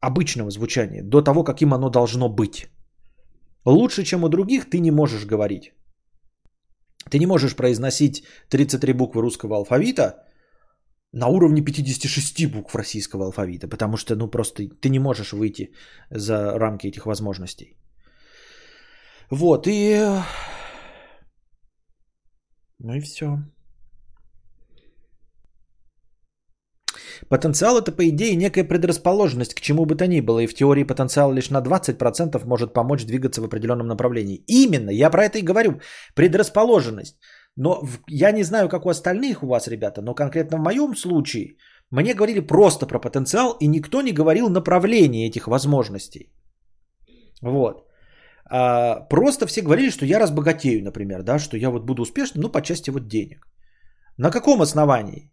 обычного звучания, до того, каким оно должно быть. Лучше, чем у других, ты не можешь говорить. Ты не можешь произносить 33 буквы русского алфавита на уровне 56 букв российского алфавита, потому что, ну, просто ты не можешь выйти за рамки этих возможностей. Вот, и... Ну и все. Потенциал это, по идее, некая предрасположенность к чему бы то ни было, и в теории потенциал лишь на 20% может помочь двигаться в определенном направлении. Именно, я про это и говорю, предрасположенность. Но я не знаю, как у остальных у вас, ребята, но конкретно в моем случае мне говорили просто про потенциал, и никто не говорил направление этих возможностей. Вот. А, просто все говорили, что я разбогатею, например, да, что я вот буду успешным, ну, по части вот денег. На каком основании?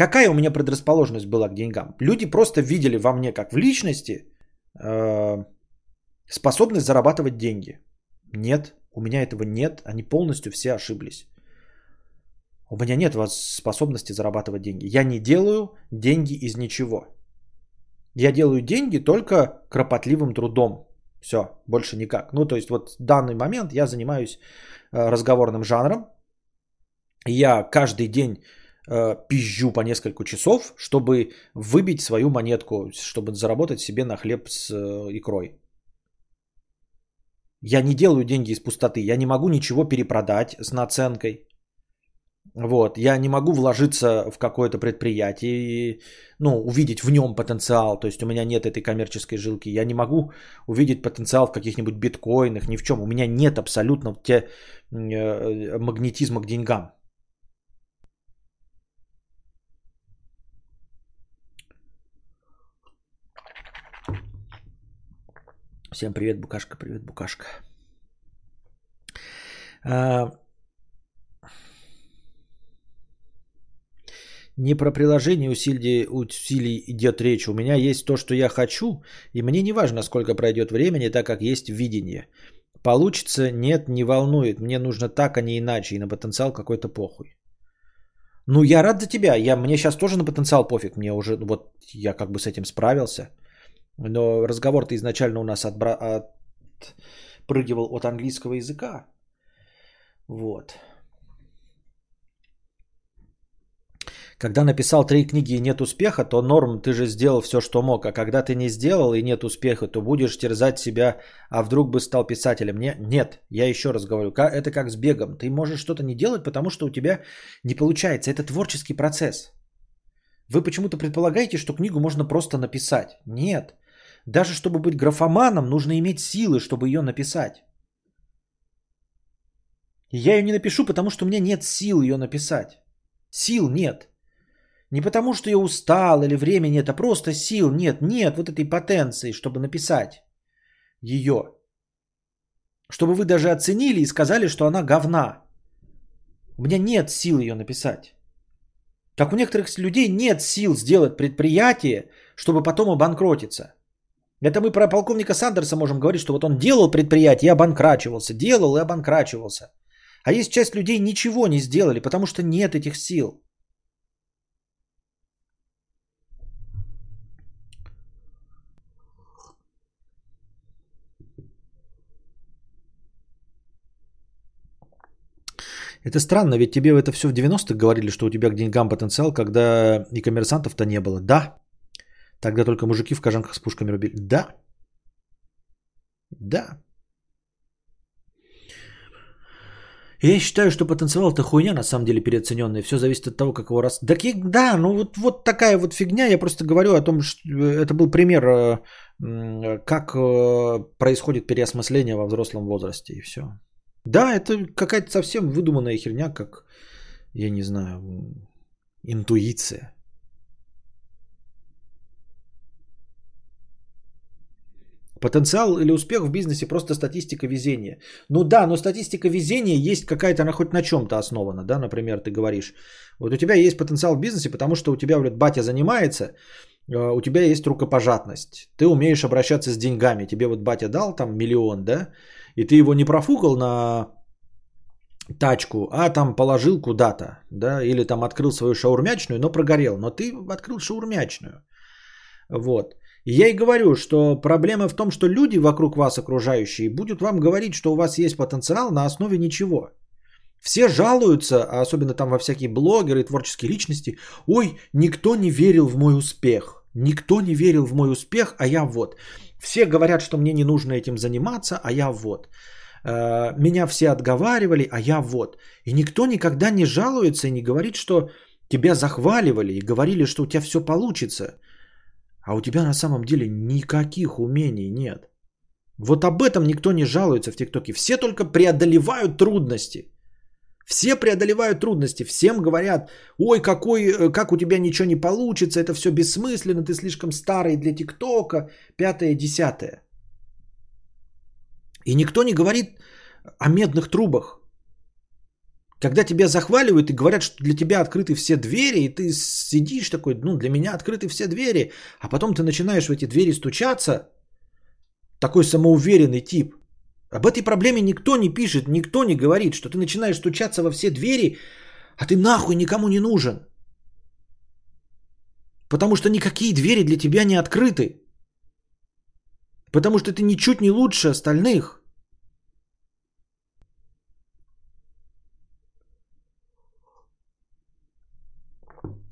Какая у меня предрасположенность была к деньгам? Люди просто видели во мне, как в личности, э, способность зарабатывать деньги. Нет, у меня этого нет, они полностью все ошиблись. У меня нет способности зарабатывать деньги. Я не делаю деньги из ничего. Я делаю деньги только кропотливым трудом. Все, больше никак. Ну, то есть вот в данный момент я занимаюсь э, разговорным жанром. Я каждый день пизжу по несколько часов, чтобы выбить свою монетку, чтобы заработать себе на хлеб с э, икрой. Я не делаю деньги из пустоты, я не могу ничего перепродать с наценкой. Вот, я не могу вложиться в какое-то предприятие и, ну, увидеть в нем потенциал, то есть у меня нет этой коммерческой жилки, я не могу увидеть потенциал в каких-нибудь биткоинах, ни в чем, у меня нет абсолютно те, э, магнетизма к деньгам. Всем привет, Букашка, привет, Букашка. А... Не про приложение усилий, усилий идет речь. У меня есть то, что я хочу, и мне не важно, сколько пройдет времени, так как есть видение. Получится, нет, не волнует. Мне нужно так, а не иначе. И на потенциал какой-то похуй. Ну, я рад за тебя. Я, мне сейчас тоже на потенциал пофиг. Мне уже, вот, я как бы с этим справился. Но разговор-то изначально у нас отбра- отпрыгивал от английского языка. Вот. Когда написал три книги и нет успеха, то норм, ты же сделал все, что мог. А когда ты не сделал и нет успеха, то будешь терзать себя, а вдруг бы стал писателем. Не, нет, я еще раз говорю, это как с бегом. Ты можешь что-то не делать, потому что у тебя не получается. Это творческий процесс. Вы почему-то предполагаете, что книгу можно просто написать. Нет. Даже чтобы быть графоманом, нужно иметь силы, чтобы ее написать. Я ее не напишу, потому что у меня нет сил ее написать. Сил нет. Не потому, что я устал или времени нет, а просто сил нет. Нет вот этой потенции, чтобы написать ее. Чтобы вы даже оценили и сказали, что она говна. У меня нет сил ее написать. Как у некоторых людей нет сил сделать предприятие, чтобы потом обанкротиться. Это мы про полковника Сандерса можем говорить, что вот он делал предприятие и обанкрачивался, делал и обанкрачивался. А есть часть людей ничего не сделали, потому что нет этих сил. Это странно, ведь тебе это все в 90-х говорили, что у тебя к деньгам потенциал, когда и коммерсантов-то не было. Да. Тогда только мужики в кожанках с пушками рубили. Да. Да. Я считаю, что потенциал это хуйня, на самом деле, переоцененная. Все зависит от того, как его раз... Да, да, ну вот, вот такая вот фигня. Я просто говорю о том, что это был пример, э, как э, происходит переосмысление во взрослом возрасте, и все. Да, это какая-то совсем выдуманная херня, как, я не знаю, интуиция. Потенциал или успех в бизнесе просто статистика везения. Ну да, но статистика везения есть какая-то, она хоть на чем-то основана, да, например, ты говоришь. Вот у тебя есть потенциал в бизнесе, потому что у тебя, блядь, батя занимается, э, у тебя есть рукопожатность, ты умеешь обращаться с деньгами, тебе вот батя дал там миллион, да, и ты его не профукал на тачку, а там положил куда-то, да, или там открыл свою шаурмячную, но прогорел, но ты открыл шаурмячную. Вот. Я и говорю, что проблема в том, что люди вокруг вас окружающие будут вам говорить, что у вас есть потенциал на основе ничего. Все жалуются, особенно там во всякие блогеры, творческие личности, ой, никто не верил в мой успех. Никто не верил в мой успех, а я вот. Все говорят, что мне не нужно этим заниматься, а я вот. Э, меня все отговаривали, а я вот. И никто никогда не жалуется и не говорит, что тебя захваливали и говорили, что у тебя все получится. А у тебя на самом деле никаких умений нет. Вот об этом никто не жалуется в ТикТоке. Все только преодолевают трудности. Все преодолевают трудности, всем говорят, ой, какой, э, как у тебя ничего не получится, это все бессмысленно, ты слишком старый для ТикТока, пятое, десятое. И никто не говорит о медных трубах. Когда тебя захваливают и говорят, что для тебя открыты все двери, и ты сидишь такой, ну, для меня открыты все двери, а потом ты начинаешь в эти двери стучаться, такой самоуверенный тип, об этой проблеме никто не пишет, никто не говорит, что ты начинаешь стучаться во все двери, а ты нахуй никому не нужен. Потому что никакие двери для тебя не открыты. Потому что ты ничуть не лучше остальных.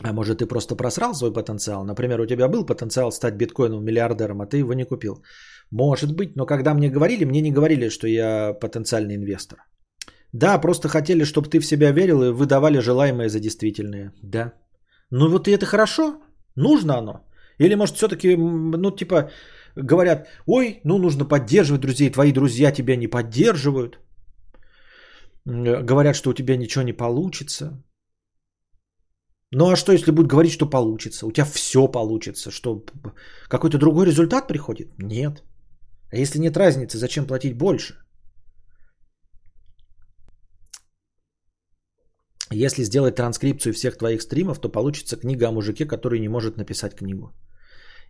А может ты просто просрал свой потенциал? Например, у тебя был потенциал стать биткоиновым миллиардером, а ты его не купил. Может быть, но когда мне говорили, мне не говорили, что я потенциальный инвестор. Да, просто хотели, чтобы ты в себя верил и выдавали желаемое за действительное. Да. Ну вот и это хорошо? Нужно оно? Или может все-таки, ну типа, говорят, ой, ну нужно поддерживать друзей, твои друзья тебя не поддерживают. Говорят, что у тебя ничего не получится. Ну а что, если будут говорить, что получится? У тебя все получится, что какой-то другой результат приходит? Нет. А если нет разницы, зачем платить больше? Если сделать транскрипцию всех твоих стримов, то получится книга о мужике, который не может написать книгу.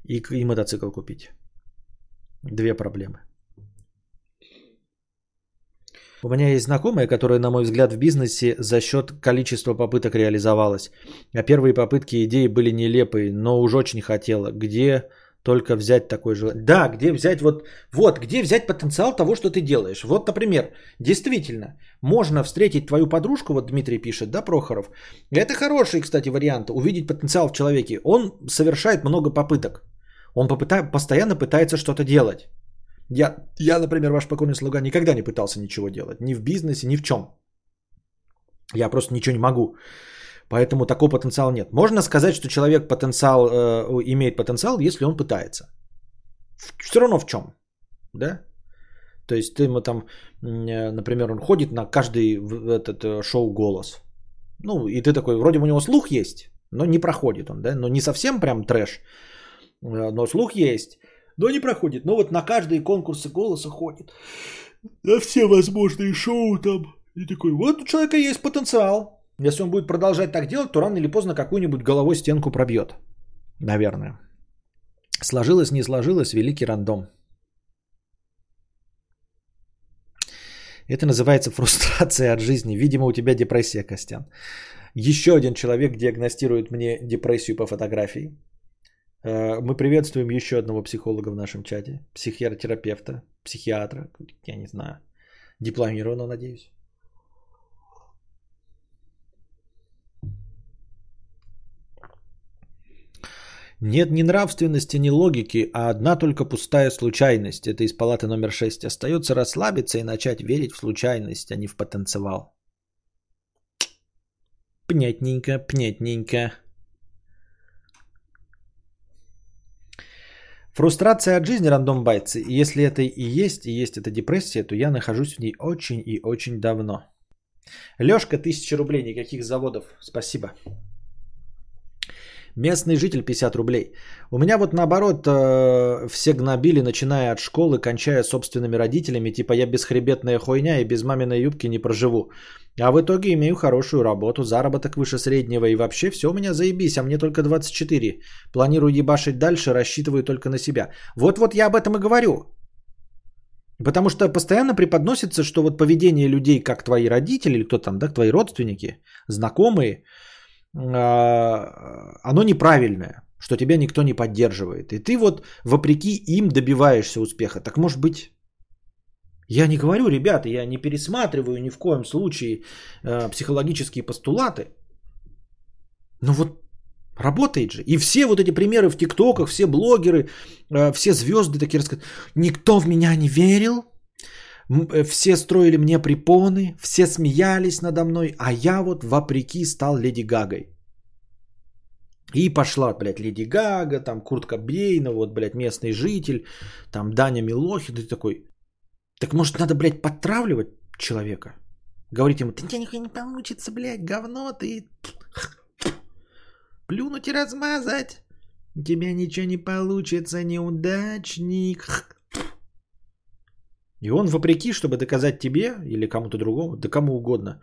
И, и мотоцикл купить. Две проблемы. У меня есть знакомая, которая, на мой взгляд, в бизнесе за счет количества попыток реализовалась. А первые попытки идеи были нелепые, но уж очень хотела. Где только взять такой же... Да, где взять вот... Вот, где взять потенциал того, что ты делаешь. Вот, например, действительно, можно встретить твою подружку, вот Дмитрий пишет, да, Прохоров. Это хороший, кстати, вариант, увидеть потенциал в человеке. Он совершает много попыток. Он попыта... постоянно пытается что-то делать. Я, я, например, ваш покойный слуга, никогда не пытался ничего делать. Ни в бизнесе, ни в чем. Я просто ничего не могу. Поэтому такого потенциала нет. Можно сказать, что человек потенциал, э, имеет потенциал, если он пытается. Все равно в чем. Да? То есть ты ему там, э, например, он ходит на каждый этот э, шоу голос. Ну, и ты такой, вроде у него слух есть, но не проходит он, да, но не совсем прям трэш, э, но слух есть, но не проходит. Но вот на каждые конкурсы голоса ходит. На все возможные шоу там. И такой, вот у человека есть потенциал. Если он будет продолжать так делать, то рано или поздно какую-нибудь головой стенку пробьет. Наверное. Сложилось, не сложилось, великий рандом. Это называется фрустрация от жизни. Видимо, у тебя депрессия, Костян. Еще один человек диагностирует мне депрессию по фотографии. Э, мы приветствуем еще одного психолога в нашем чате. Психиатерапевта, психиатра, я не знаю. Дипломированного, надеюсь. Нет ни нравственности, ни логики, а одна только пустая случайность. Это из палаты номер 6. Остается расслабиться и начать верить в случайность, а не в потенциал. Пнятненько, пнятненько. Фрустрация от жизни, рандом байтсы. Если это и есть, и есть эта депрессия, то я нахожусь в ней очень и очень давно. Лешка, тысяча рублей, никаких заводов. Спасибо. Местный житель 50 рублей. У меня вот наоборот э, все гнобили, начиная от школы, кончая собственными родителями, типа я бесхребетная хуйня и без маминой юбки не проживу. А в итоге имею хорошую работу, заработок выше среднего и вообще все у меня заебись, а мне только 24. Планирую ебашить дальше, рассчитываю только на себя. Вот-вот я об этом и говорю. Потому что постоянно преподносится, что вот поведение людей, как твои родители или кто там, да, твои родственники, знакомые – оно неправильное, что тебя никто не поддерживает. И ты вот вопреки им добиваешься успеха. Так может быть, я не говорю, ребята, я не пересматриваю ни в коем случае э, психологические постулаты. Но вот работает же. И все вот эти примеры в ТикТоках, все блогеры, э, все звезды такие рассказывают. Никто в меня не верил, все строили мне препоны, все смеялись надо мной, а я вот вопреки стал Леди Гагой. И пошла, блядь, Леди Гага, там Курт Кобейна, вот, блядь, местный житель, там Даня Милохин, ты такой, так может надо, блядь, подтравливать человека? Говорить ему, ты тебе нихуя не получится, блядь, говно ты. Плюнуть и размазать. У тебя ничего не получится, неудачник. И он, вопреки, чтобы доказать тебе или кому-то другому, да кому угодно,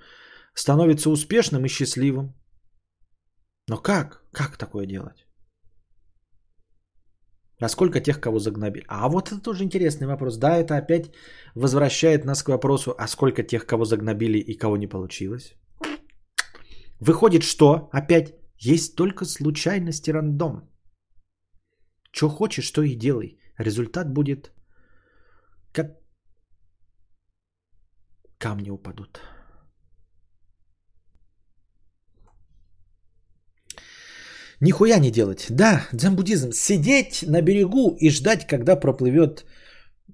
становится успешным и счастливым. Но как? Как такое делать? А сколько тех, кого загнобили? А вот это тоже интересный вопрос. Да, это опять возвращает нас к вопросу, а сколько тех, кого загнобили и кого не получилось? Выходит, что опять есть только случайность и рандом. Что хочешь, то и делай. Результат будет как камни упадут. Нихуя не делать. Да, дзен-буддизм. Сидеть на берегу и ждать, когда проплывет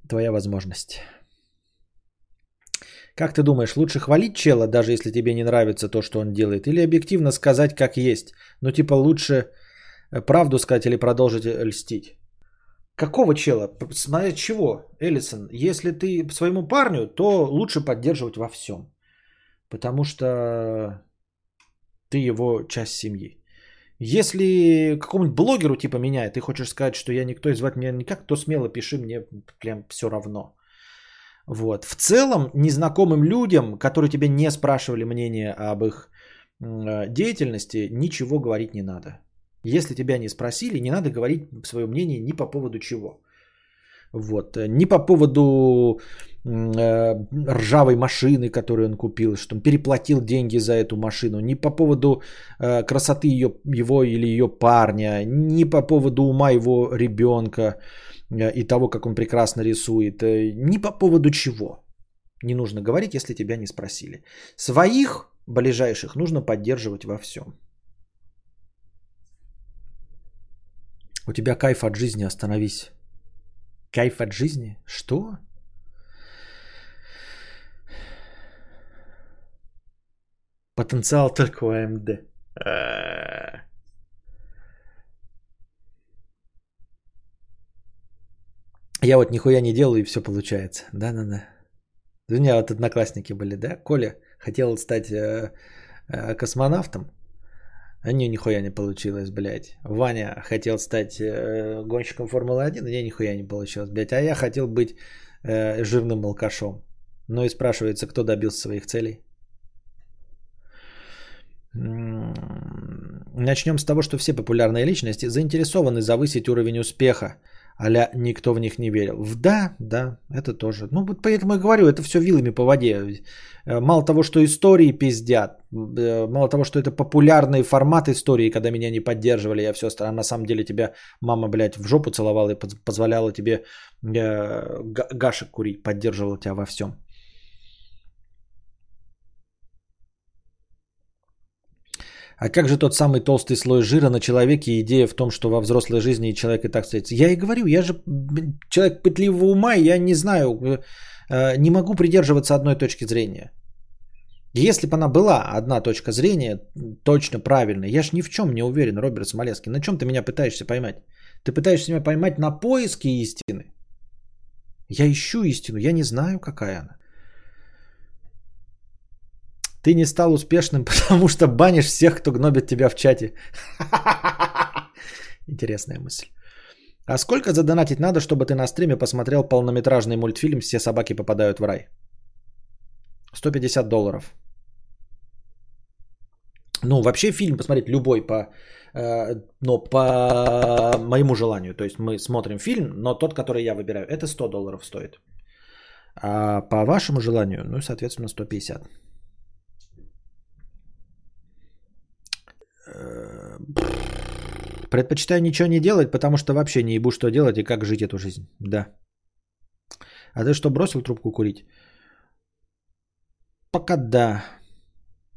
твоя возможность. Как ты думаешь, лучше хвалить чела, даже если тебе не нравится то, что он делает, или объективно сказать, как есть? Ну, типа, лучше правду сказать или продолжить льстить? Какого чела? Смотря чего, Эллисон? Если ты своему парню, то лучше поддерживать во всем. Потому что ты его часть семьи. Если какому-нибудь блогеру типа меня, ты хочешь сказать, что я никто и звать меня никак, то смело пиши мне прям все равно. Вот. В целом, незнакомым людям, которые тебя не спрашивали мнение об их деятельности, ничего говорить не надо. Если тебя не спросили, не надо говорить свое мнение ни по поводу чего. Вот. Ни по поводу э, ржавой машины, которую он купил, что он переплатил деньги за эту машину, ни по поводу э, красоты ее, его или ее парня, ни по поводу ума его ребенка э, и того, как он прекрасно рисует, э, ни по поводу чего. Не нужно говорить, если тебя не спросили. Своих ближайших нужно поддерживать во всем. У тебя кайф от жизни, остановись. Кайф от жизни? Что? Потенциал только у АМД. Я вот нихуя не делаю и все получается. Да-да-да. У меня вот одноклассники были, да? Коля хотел стать э, э, космонавтом. А не, нихуя не получилось, блядь. Ваня хотел стать э, гонщиком Формулы-1, не, нихуя не получилось, блядь. А я хотел быть э, жирным алкашом. Ну и спрашивается, кто добился своих целей. Начнем с того, что все популярные личности заинтересованы завысить уровень успеха, а никто в них не верил. В да, да, это тоже. Ну, вот поэтому я говорю, это все вилами по воде. Э, мало того, что истории пиздят, э, мало того, что это популярный формат истории, когда меня не поддерживали, я все остальное, на самом деле тебя мама, блядь, в жопу целовала и позволяла тебе э, гашек курить, поддерживала тебя во всем. А как же тот самый толстый слой жира на человеке идея в том, что во взрослой жизни человек и так встретится? Я и говорю, я же человек пытливого ума, я не знаю, э, э, не могу придерживаться одной точки зрения. Если бы она была одна точка зрения, точно правильная, я ж ни в чем не уверен, Роберт Смолецкий. На чем ты меня пытаешься поймать? Ты пытаешься меня поймать на поиске истины. Я ищу истину, я не знаю, какая она. Ты не стал успешным, потому что банишь всех, кто гнобит тебя в чате. Интересная мысль. А сколько задонатить надо, чтобы ты на стриме посмотрел полнометражный мультфильм «Все собаки попадают в рай»? 150 долларов. Ну, вообще фильм посмотреть любой по, э, но по моему желанию. То есть мы смотрим фильм, но тот, который я выбираю, это 100 долларов стоит. А по вашему желанию, ну, соответственно, 150. Предпочитаю ничего не делать, потому что вообще не ебу, что делать и как жить эту жизнь. Да. А ты что, бросил трубку курить? Пока да.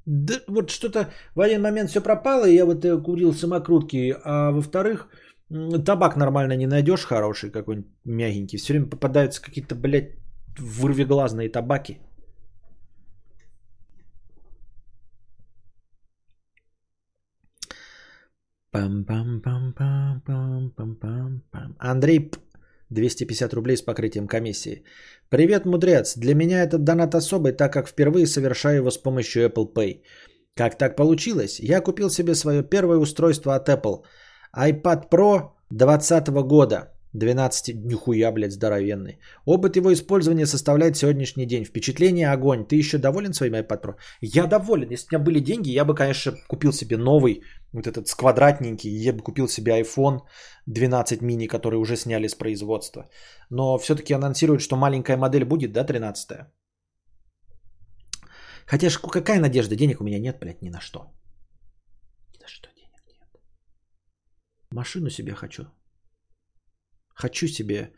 Да вот что-то в один момент все пропало, и я вот э, курил самокрутки, а во-вторых, табак нормально не найдешь хороший, какой-нибудь мягенький. Все время попадаются какие-то, блядь, вырвиглазные табаки. Пам-пам-пам-пам-пам-пам-пам. Андрей 250 рублей с покрытием комиссии. Привет, мудрец. Для меня этот донат особый, так как впервые совершаю его с помощью Apple Pay. Как так получилось? Я купил себе свое первое устройство от Apple. iPad Pro 2020 года. 12, нихуя, блядь, здоровенный. Опыт его использования составляет сегодняшний день. Впечатление огонь. Ты еще доволен своим iPad Pro? Я доволен. Если у меня были деньги, я бы, конечно, купил себе новый, вот этот с квадратненький. Я бы купил себе iPhone 12 mini, который уже сняли с производства. Но все-таки анонсируют, что маленькая модель будет, да, 13 Хотя ж какая надежда? Денег у меня нет, блядь, ни на что. Ни на что денег нет. Машину себе хочу. Хочу себе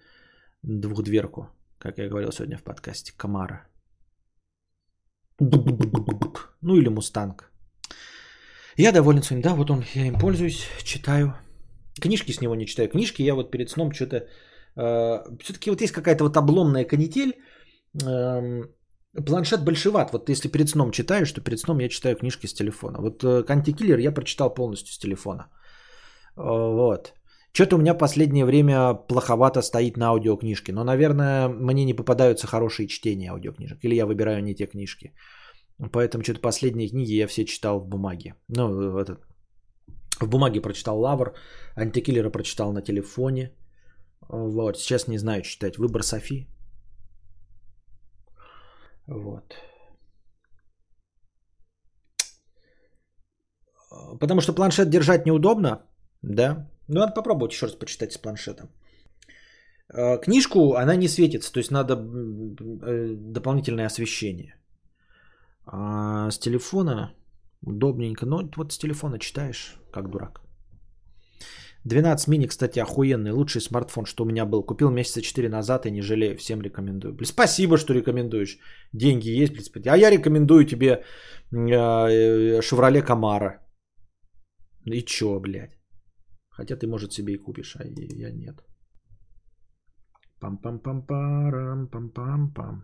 двухдверку, как я говорил сегодня в подкасте, Камара. Ну или Мустанг. Я доволен своим, да, вот он, я им пользуюсь, читаю. Книжки с него не читаю. Книжки я вот перед сном что-то... Э, все-таки вот есть какая-то вот обломная канитель. Э, планшет большеват. Вот если перед сном читаешь, то перед сном я читаю книжки с телефона. Вот э, Антикиллер я прочитал полностью с телефона. Э, вот. Что-то у меня последнее время плоховато стоит на аудиокнижке. Но, наверное, мне не попадаются хорошие чтения аудиокнижек. Или я выбираю не те книжки. Поэтому что-то последние книги я все читал в бумаге. Ну, этот, в бумаге прочитал Лавр, Антикиллера прочитал на телефоне. Вот, сейчас не знаю читать. Выбор Софи. Вот. Потому что планшет держать неудобно, да, ну, надо попробовать еще раз почитать с планшета. Э, книжку, она не светится, то есть надо э, дополнительное освещение. А с телефона удобненько. Ну, вот с телефона читаешь, как дурак. 12 мини, кстати, охуенный. Лучший смартфон, что у меня был. Купил месяца 4 назад и не жалею. Всем рекомендую. Блин, спасибо, что рекомендуешь. Деньги есть, блин. А я рекомендую тебе э, Chevrolet Camaro. И чё, блядь? Хотя ты, может, себе и купишь, а я нет. Пам-пам-пам-парам, пам-пам-пам.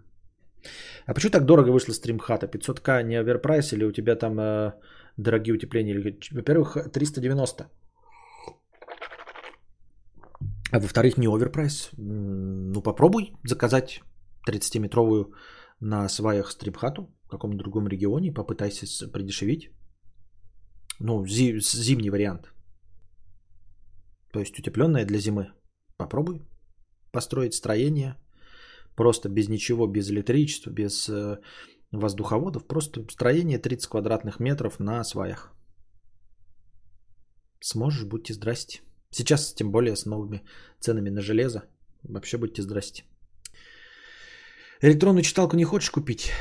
А почему так дорого вышла стримхата? 500к не overprice или у тебя там э, дорогие утепления? Во-первых, 390. А во-вторых, не overprice. Ну попробуй заказать 30-метровую на сваях стримхату. каком-то другом регионе, попытайся придешевить. Ну, зи- зимний вариант. То есть утепленная для зимы. Попробуй построить строение просто без ничего, без электричества, без э, воздуховодов. Просто строение 30 квадратных метров на сваях. Сможешь, будьте здрасте. Сейчас, тем более, с новыми ценами на железо. Вообще будьте здрасте. Электронную читалку не хочешь купить?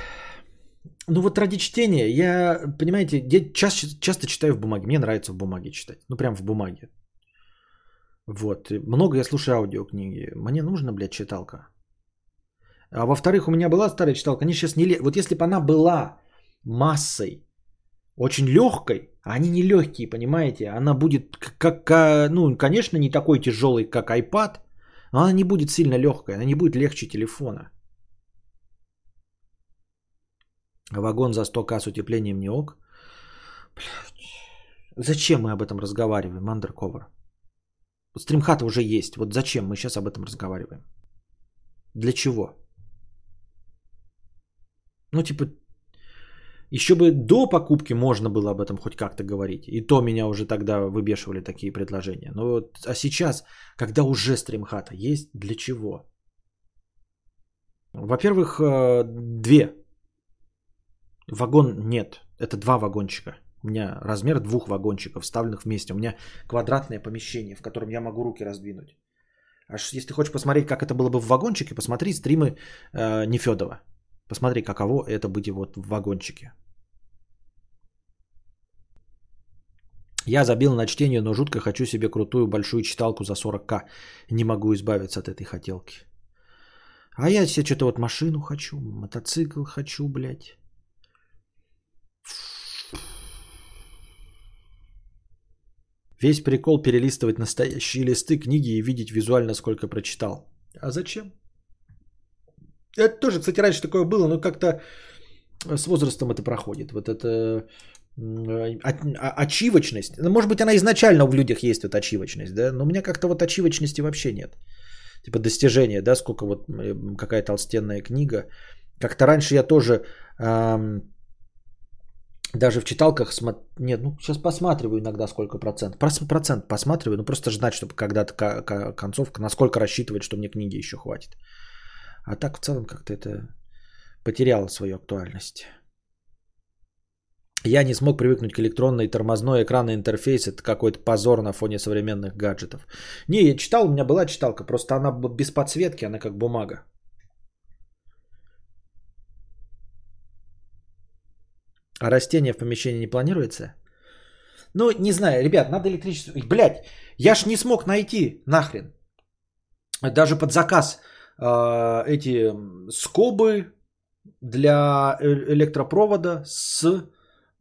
Ну вот ради чтения, я, понимаете, я часто, часто читаю в бумаге. Мне нравится в бумаге читать. Ну прям в бумаге. Вот. Много я слушаю аудиокниги. Мне нужна, блядь, читалка. А во-вторых, у меня была старая читалка. Они сейчас не... ле- Вот если бы она была массой, очень легкой, а они не легкие, понимаете? Она будет как, а, ну, конечно, не такой тяжелый, как iPad, но она не будет сильно легкой, она не будет легче телефона. Вагон за 100к с утеплением не ок. Блядь. Зачем мы об этом разговариваем, Undercover? Стримхата уже есть. Вот зачем мы сейчас об этом разговариваем? Для чего? Ну, типа, еще бы до покупки можно было об этом хоть как-то говорить. И то меня уже тогда выбешивали такие предложения. Но вот, а сейчас, когда уже стримхата есть, для чего? Во-первых, э, две. Вагон нет. Это два вагончика. У меня размер двух вагончиков, вставленных вместе. У меня квадратное помещение, в котором я могу руки раздвинуть. Аж если ты хочешь посмотреть, как это было бы в вагончике, посмотри стримы э, Нефедова. Посмотри, каково это быть вот в вагончике. Я забил на чтение, но жутко хочу себе крутую большую читалку за 40к. Не могу избавиться от этой хотелки. А я себе что-то вот машину хочу, мотоцикл хочу, блядь. Весь прикол перелистывать настоящие листы книги и видеть визуально, сколько прочитал. А зачем? Это тоже, кстати, раньше такое было, но как-то с возрастом это проходит. Вот это а- ачивочность. Ну, Может быть, она изначально в людях есть, вот ачивочность, да? Но у меня как-то вот ачивочности вообще нет. Типа достижения, да, сколько вот какая толстенная книга. Как-то раньше я тоже ам, даже в читалках смо- Нет, ну сейчас посматриваю иногда сколько процент. Прос- Процент посматриваю, ну просто знать, чтобы когда-то ка- концовка, насколько рассчитывать, что мне книги еще хватит. А так в целом как-то это потеряло свою актуальность. Я не смог привыкнуть к электронной тормозной экранный интерфейс. Это какой-то позор на фоне современных гаджетов. Не, я читал, у меня была читалка, просто она без подсветки, она как бумага. А растения в помещении не планируется? Ну, не знаю, ребят, надо электричество. Блять, я ж не смог найти нахрен. Даже под заказ э, эти скобы для э- электропровода с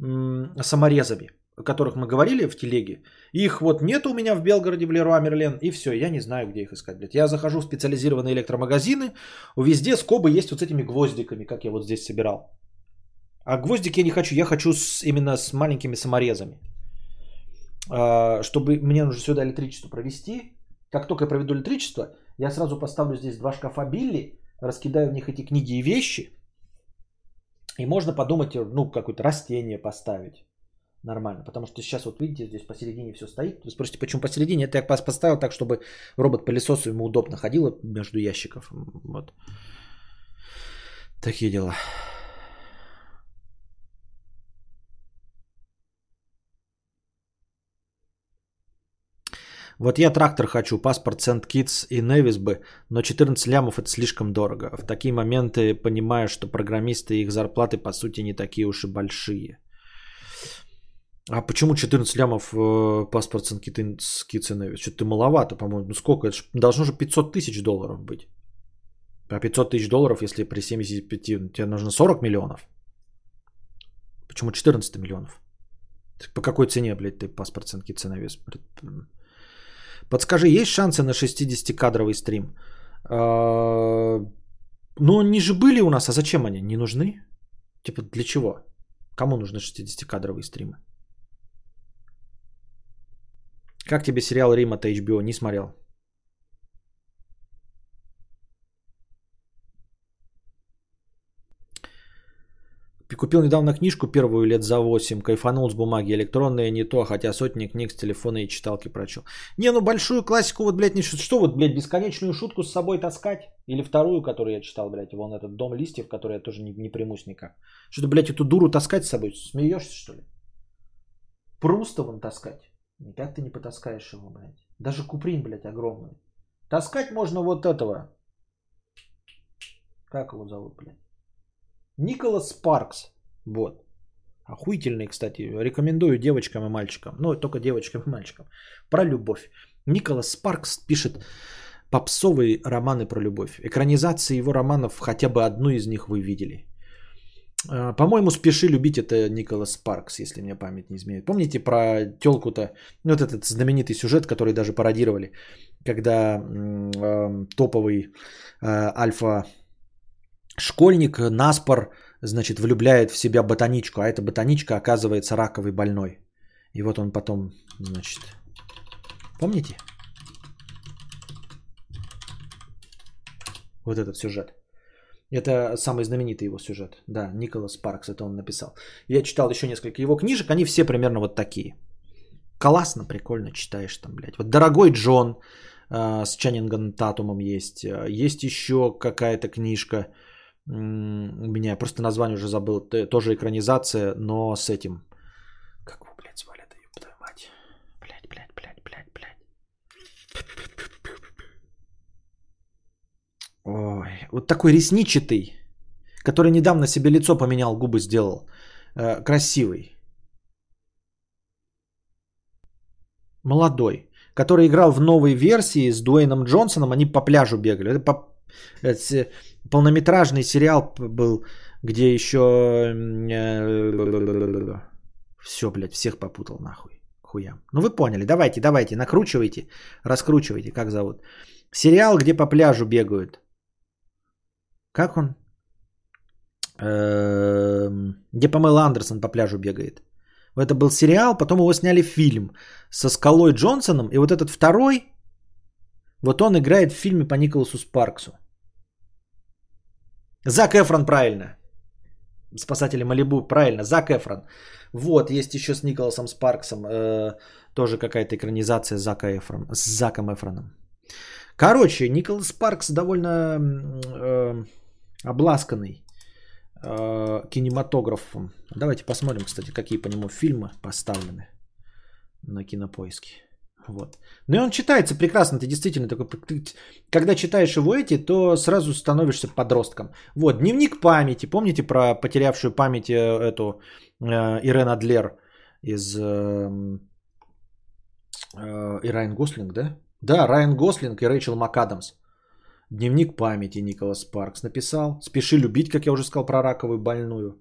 м, саморезами, о которых мы говорили в телеге. Их вот нет у меня в Белгороде, в Леруа Мерлен, и все, я не знаю, где их искать. Блядь. Я захожу в специализированные электромагазины, везде скобы есть вот с этими гвоздиками, как я вот здесь собирал. А гвоздик я не хочу, я хочу с, именно с маленькими саморезами. А, чтобы мне нужно сюда электричество провести. Как только я проведу электричество, я сразу поставлю здесь два шкафа Билли, раскидаю в них эти книги и вещи. И можно подумать, ну, какое-то растение поставить. Нормально. Потому что сейчас вот видите, здесь посередине все стоит. Вы спросите, почему посередине? Это я пос- поставил так, чтобы робот-пылесос ему удобно ходил между ящиков. Вот. Такие дела. Вот я трактор хочу, паспорт Сент-Китс и Невис бы, но 14 лямов это слишком дорого. В такие моменты понимаю, что программисты и их зарплаты по сути не такие уж и большие. А почему 14 лямов э, паспорт Сент-Китс и Невис? Что-то маловато, по-моему. Ну сколько? Это ж должно же 500 тысяч долларов быть. А 500 тысяч долларов, если при 75, тебе нужно 40 миллионов. Почему 14 миллионов? По какой цене, блядь, ты паспорт Сент-Китс и Невис? Подскажи, есть шансы на 60-кадровый стрим? А, Ну, они же были у нас, а зачем они? Не нужны? Типа, для чего? Кому нужны 60-кадровые стримы? Как тебе сериал Рим от HBO? Не смотрел. Купил недавно книжку первую лет за 8, кайфанул с бумаги. Электронная не то, хотя сотни книг с телефона и читалки прочел. Не, ну большую классику вот, блядь, не шут. Что вот, блядь, бесконечную шутку с собой таскать? Или вторую, которую я читал, блядь, вон этот Дом листьев, который я тоже не, не примусь никак. Что-то, блядь, эту дуру таскать с собой? Смеешься, что ли? Пруста вон таскать. Никак ты не потаскаешь его, блядь. Даже Куприн, блядь, огромный. Таскать можно вот этого. Как его зовут, блядь? Николас Спаркс. Вот. Охуительный, кстати. Рекомендую девочкам и мальчикам. Ну, только девочкам и мальчикам. Про любовь. Николас Спаркс пишет попсовые романы про любовь. Экранизации его романов, хотя бы одну из них вы видели. А, по-моему, «Спеши любить» это Николас Спаркс, если мне память не изменяет. Помните про телку-то, ну, вот этот знаменитый сюжет, который даже пародировали, когда э, топовый э, альфа школьник наспор, значит, влюбляет в себя ботаничку, а эта ботаничка оказывается раковый больной. И вот он потом, значит, помните? Вот этот сюжет. Это самый знаменитый его сюжет. Да, Николас Паркс, это он написал. Я читал еще несколько его книжек, они все примерно вот такие. Классно, прикольно читаешь там, блядь. Вот «Дорогой Джон» э, с Чаннингом Татумом есть. Есть еще какая-то книжка, у меня просто название уже забыл, тоже экранизация, но с этим. Как его, блядь, звали это, ёб твою мать. Блядь, блядь, блядь, блядь, блядь. Ой, вот такой ресничатый, который недавно себе лицо поменял, губы сделал. Э, красивый. Молодой. Который играл в новой версии с Дуэйном Джонсоном. Они по пляжу бегали. Это по... Это полнометражный сериал был, где еще... Э, Все, блядь, всех попутал нахуй. Хуям. Ну вы поняли, давайте, давайте, накручивайте, раскручивайте, как зовут. Сериал, где по пляжу бегают. Как он? Эм, где Памел Андерсон по пляжу бегает. Это был сериал, потом его сняли фильм со Скалой Джонсоном. И вот этот второй, вот он играет в фильме по Николасу Спарксу. Зак Эфрон, правильно. Спасатели Малибу, правильно, Зак Эфрон. Вот, есть еще с Николасом Спарксом э, тоже какая-то экранизация Зака Эфрон, с Заком Эфроном. Короче, Николас Спаркс довольно э, обласканный э, кинематографом. Давайте посмотрим, кстати, какие по нему фильмы поставлены на кинопоиске. Вот. Ну и он читается прекрасно, ты действительно такой, ты, когда читаешь его эти, то сразу становишься подростком. Вот, дневник памяти, помните про потерявшую память э, эту э, Ирен Адлер из э, э, и Райан Гослинг, да? Да, Райан Гослинг и Рэйчел МакАдамс. Дневник памяти Николас Паркс написал. Спеши любить, как я уже сказал, про раковую больную.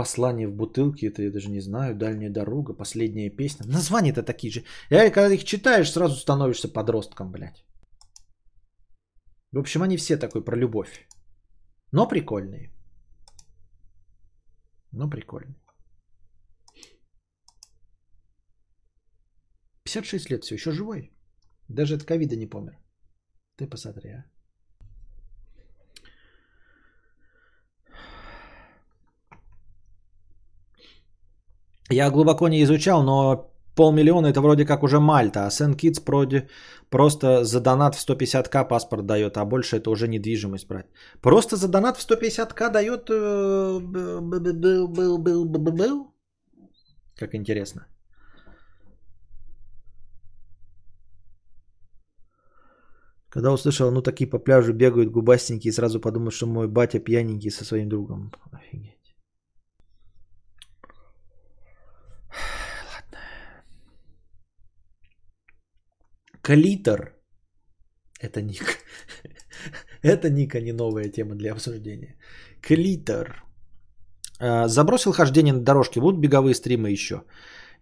Послание в бутылке, это я даже не знаю, дальняя дорога, последняя песня. Названия-то такие же. И когда их читаешь, сразу становишься подростком, блядь. В общем, они все такой про любовь. Но прикольные. Но прикольные. 56 лет все еще живой. Даже от ковида не помер. Ты посмотри, а. Я глубоко не изучал, но полмиллиона это вроде как уже Мальта, а Сен-Китс вроде просто за донат в 150к паспорт дает, а больше это уже недвижимость брать. Просто за донат в 150к дает... Как интересно. Когда услышал, ну такие по пляжу бегают губастенькие, сразу подумал, что мой батя пьяненький со своим другом. Офигеть. Калитер. Это ник. Это ник, а не новая тема для обсуждения. Клитер. А, забросил хождение на дорожке. Будут беговые стримы еще?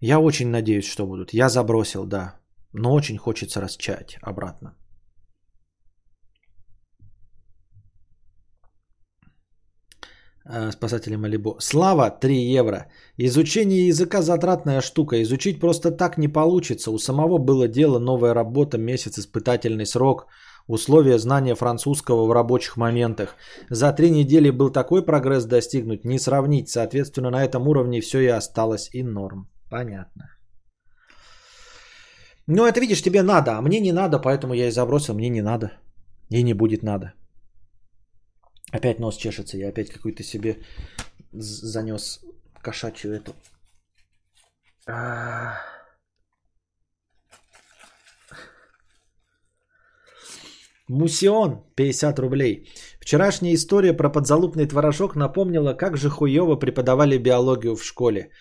Я очень надеюсь, что будут. Я забросил, да. Но очень хочется расчать обратно. Спасатели Малибо. Слава 3 евро. Изучение языка затратная штука. Изучить просто так не получится. У самого было дело, новая работа, месяц, испытательный срок. условия знания французского в рабочих моментах. За три недели был такой прогресс достигнуть, не сравнить. Соответственно, на этом уровне все и осталось и норм. Понятно. Ну, это видишь, тебе надо, а мне не надо, поэтому я и забросил, мне не надо. И не будет надо. Опять нос чешется, я опять какой-то себе занес кошачью эту. А. Мусион, 50 рублей. Вчерашняя история про подзалупный творожок напомнила, как же хуево преподавали биологию в школе.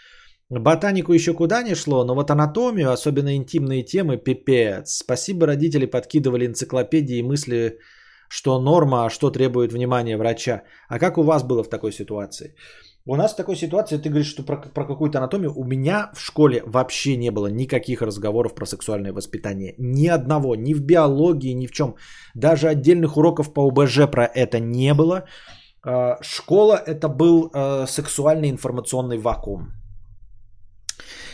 Ботанику еще куда не шло, но вот анатомию, особенно интимные темы, пипец. Спасибо, родители подкидывали энциклопедии и мысли, что норма, а что требует внимания врача. А как у вас было в такой ситуации? У нас в такой ситуации, ты говоришь, что про, про какую-то анатомию, у меня в школе вообще не было никаких разговоров про сексуальное воспитание. Ни одного, ни в биологии, ни в чем. Даже отдельных уроков по ОБЖ про это не было. А, школа это был а, сексуальный информационный вакуум.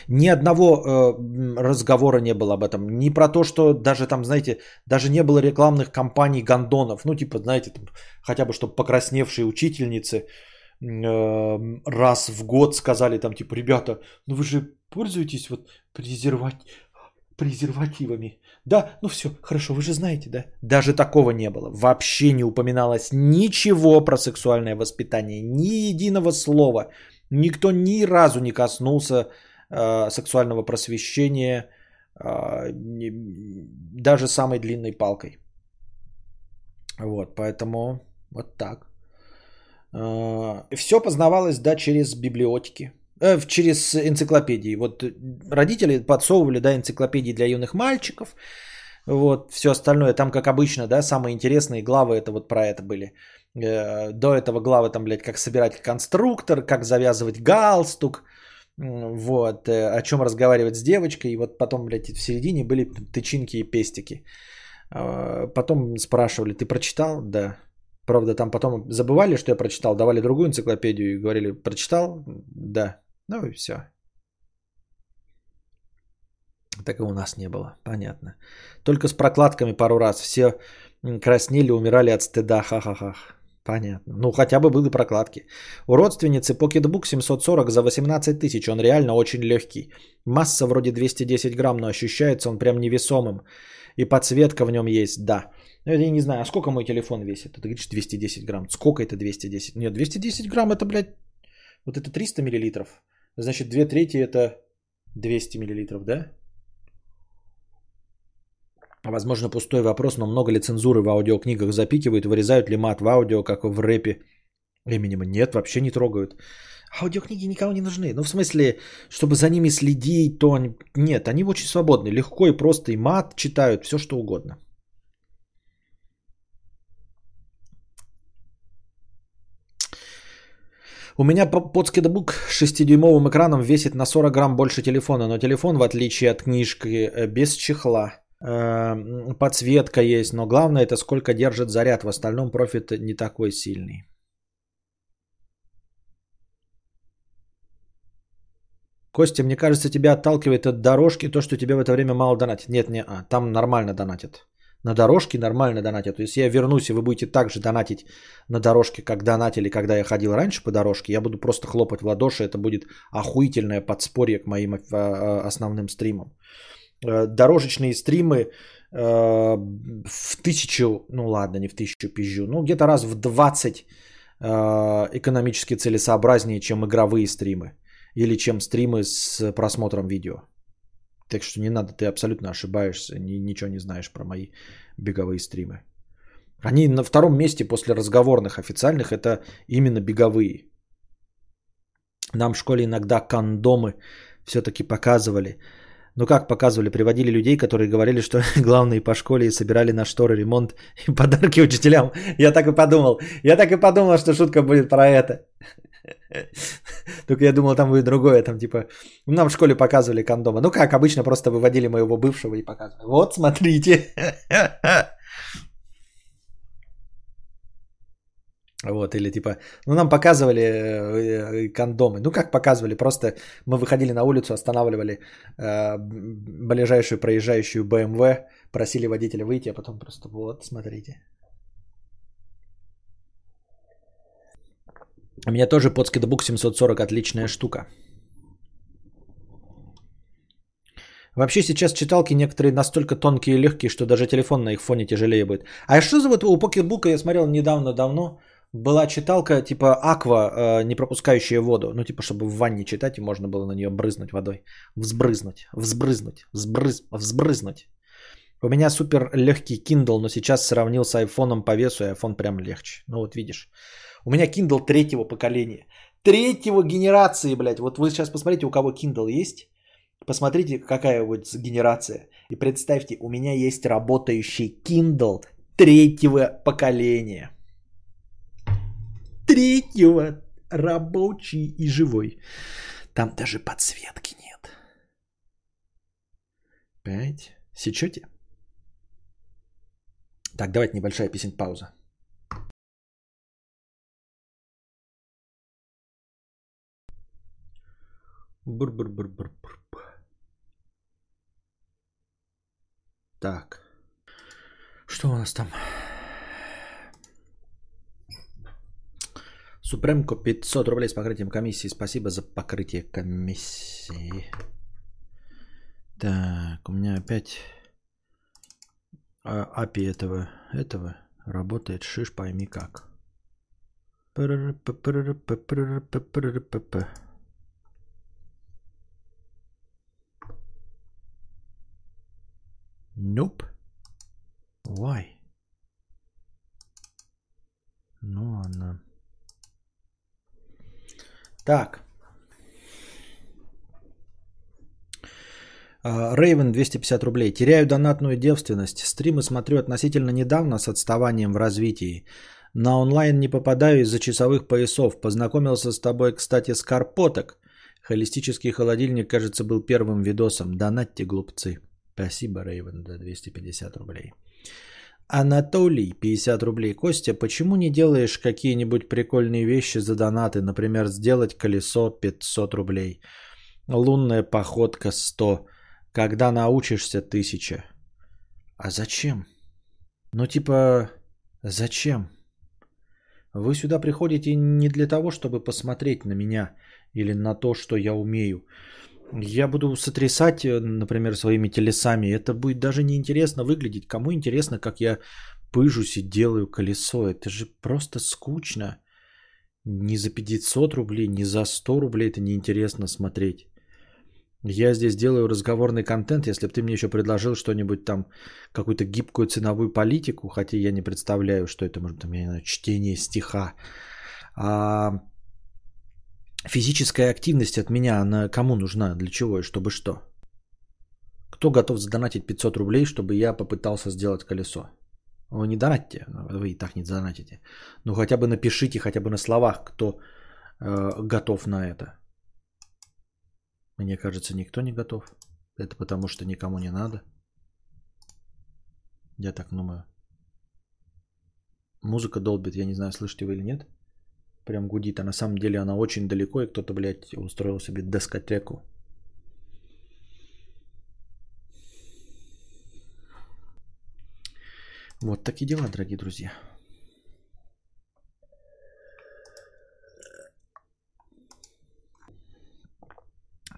Ни одного э, разговора не было об этом. Ни про то, что даже там, знаете, даже не было рекламных кампаний гондонов. Ну, типа, знаете, там, хотя бы, чтобы покрасневшие учительницы э, раз в год сказали там, типа, ребята, ну вы же пользуетесь вот презервати... презервативами. Да, ну все, хорошо, вы же знаете, да? Даже такого не было. Вообще не упоминалось ничего про сексуальное воспитание. Ни единого слова. Никто ни разу не коснулся сексуального просвещения э, даже самой длинной палкой. Вот, поэтому вот так. Э, Все познавалось, да, через библиотеки, э, через энциклопедии. Вот родители подсовывали, да, энциклопедии для юных мальчиков. Вот, все остальное, там, как обычно, да, самые интересные главы, это вот про это были. До этого главы там, блядь, как собирать конструктор, как завязывать галстук, вот, э, о чем разговаривать с девочкой, и вот потом, блядь, в середине были тычинки и пестики. А, потом спрашивали, ты прочитал? Да. Правда, там потом забывали, что я прочитал, давали другую энциклопедию и говорили, прочитал? Да. Ну и все. Так и у нас не было, понятно. Только с прокладками пару раз все краснели, умирали от стыда, ха-ха-ха. Понятно. Ну, хотя бы были прокладки. У родственницы Pocketbook 740 за 18 тысяч. Он реально очень легкий. Масса вроде 210 грамм, но ощущается он прям невесомым. И подсветка в нем есть, да. Ну, я не знаю, а сколько мой телефон весит? Ты говоришь 210 грамм. Сколько это 210? Нет, 210 грамм это, блядь, вот это 300 миллилитров. Значит, две трети это 200 миллилитров, да? Возможно, пустой вопрос, но много ли цензуры в аудиокнигах запикивают, вырезают ли мат в аудио, как в рэпе? Эминема нет, вообще не трогают. Аудиокниги никому не нужны. Ну, в смысле, чтобы за ними следить, то они... Нет, они очень свободны. Легко и просто и мат читают, все что угодно. У меня подскидбук с 6-дюймовым экраном весит на 40 грамм больше телефона, но телефон, в отличие от книжки, э, без чехла. Эм, подсветка есть, но главное это сколько держит заряд. В остальном профит не такой сильный. Костя, мне кажется, тебя отталкивает от дорожки то, что тебе в это время мало донатит. Нет, не, а, там нормально донатят. На дорожке нормально донатят. То есть я вернусь, и вы будете так же донатить на дорожке, как донатили, когда я ходил раньше по дорожке. Я буду просто хлопать в ладоши. Это будет охуительное подспорье к моим а, а, основным стримам. Э, дорожечные стримы э, в тысячу, ну ладно, не в тысячу пизжу, ну где-то раз в 20 э, экономически целесообразнее, чем игровые стримы или чем стримы с просмотром видео. Так что не надо, ты абсолютно ошибаешься, ни, ничего не знаешь про мои беговые стримы. Они на втором месте после разговорных официальных, это именно беговые. Нам в школе иногда кондомы все-таки показывали. Ну как показывали, приводили людей, которые говорили, что главные по школе и собирали на шторы ремонт и подарки учителям. Я так и подумал. Я так и подумал, что шутка будет про это. Только я думал, там будет другое, там типа, нам в школе показывали кондомы. Ну как, обычно просто выводили моего бывшего и показывали. Вот, смотрите. Вот, или типа, ну нам показывали э, кондомы. Ну как показывали, просто мы выходили на улицу, останавливали э, ближайшую проезжающую BMW, Просили водителя выйти, а потом просто вот, смотрите. У меня тоже Book 740 отличная штука. Вообще сейчас читалки некоторые настолько тонкие и легкие, что даже телефон на их фоне тяжелее будет. А что за вот у Pocketbook, я смотрел недавно давно, была читалка типа аква, э, не пропускающая воду. Ну типа, чтобы в ванне читать, и можно было на нее брызнуть водой. Взбрызнуть, взбрызнуть, взбрыз, взбрызнуть. У меня супер легкий Kindle, но сейчас сравнил с айфоном по весу, и iPhone прям легче. Ну вот видишь. У меня Kindle третьего поколения. Третьего генерации, блядь. Вот вы сейчас посмотрите, у кого Kindle есть. Посмотрите, какая вот генерация. И представьте, у меня есть работающий Kindle третьего поколения. Третьего рабочий и живой. Там даже подсветки нет. Пять. Сечете? Так, давайте небольшая песен пауза. Бур-бур-бур-бур-бур. Так. Что у нас там? Супремко 500 рублей с покрытием комиссии. Спасибо за покрытие комиссии. Так, у меня опять API этого, этого работает. Шиш пойми как. Nope. Why? Ну ладно. Так. Рейвен 250 рублей. Теряю донатную девственность. Стримы смотрю относительно недавно с отставанием в развитии. На онлайн не попадаю из-за часовых поясов. Познакомился с тобой, кстати, с Карпоток. Холистический холодильник, кажется, был первым видосом. Донатьте, глупцы. Спасибо, Рейвен, за 250 рублей. Анатолий, 50 рублей. Костя, почему не делаешь какие-нибудь прикольные вещи за донаты? Например, сделать колесо 500 рублей. Лунная походка 100. Когда научишься 1000. А зачем? Ну типа, зачем? Вы сюда приходите не для того, чтобы посмотреть на меня или на то, что я умею. Я буду сотрясать, э, например, своими телесами. Это будет даже неинтересно выглядеть. Кому интересно, как я пыжусь и делаю колесо? Это же просто скучно. Ни за 500 рублей, ни за 100 рублей это неинтересно смотреть. Я здесь делаю разговорный контент, если бы ты мне еще предложил что-нибудь там, какую-то гибкую ценовую политику, хотя я не представляю, что это может быть, не знаю, чтение стиха. А Физическая активность от меня, она кому нужна, для чего и чтобы что? Кто готов задонатить 500 рублей, чтобы я попытался сделать колесо? Вы не донатите, вы и так не донатите. Ну хотя бы напишите, хотя бы на словах, кто э, готов на это. Мне кажется, никто не готов. Это потому, что никому не надо. Я так думаю. Музыка долбит, я не знаю, слышите вы или нет прям гудит, а на самом деле она очень далеко, и кто-то, блядь, устроил себе дискотеку. Вот такие дела, дорогие друзья.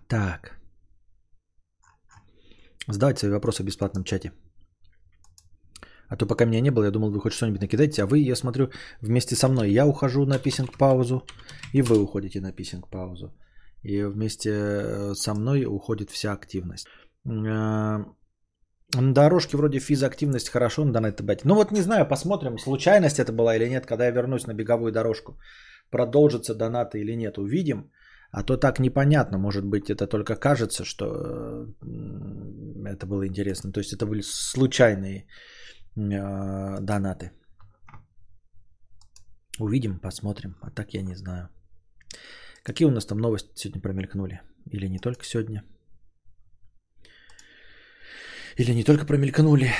Так. Задавайте свои вопросы в бесплатном чате. А то пока меня не было, я думал, вы хоть что-нибудь накидаете, а вы, я смотрю, вместе со мной. Я ухожу на писинг-паузу, и вы уходите на писинг-паузу. И вместе э, со мной уходит вся активность. Э, на дорожке вроде физактивность хорошо, надо это бать. Ну вот не знаю, посмотрим, случайность это была или нет, когда я вернусь на беговую дорожку. Продолжится донаты или нет, увидим. А то так непонятно, может быть, это только кажется, что это было интересно. То есть это были случайные э, донаты. Увидим, посмотрим. А так я не знаю. Какие у нас там новости сегодня промелькнули? Или не только сегодня? Или не только промелькнули?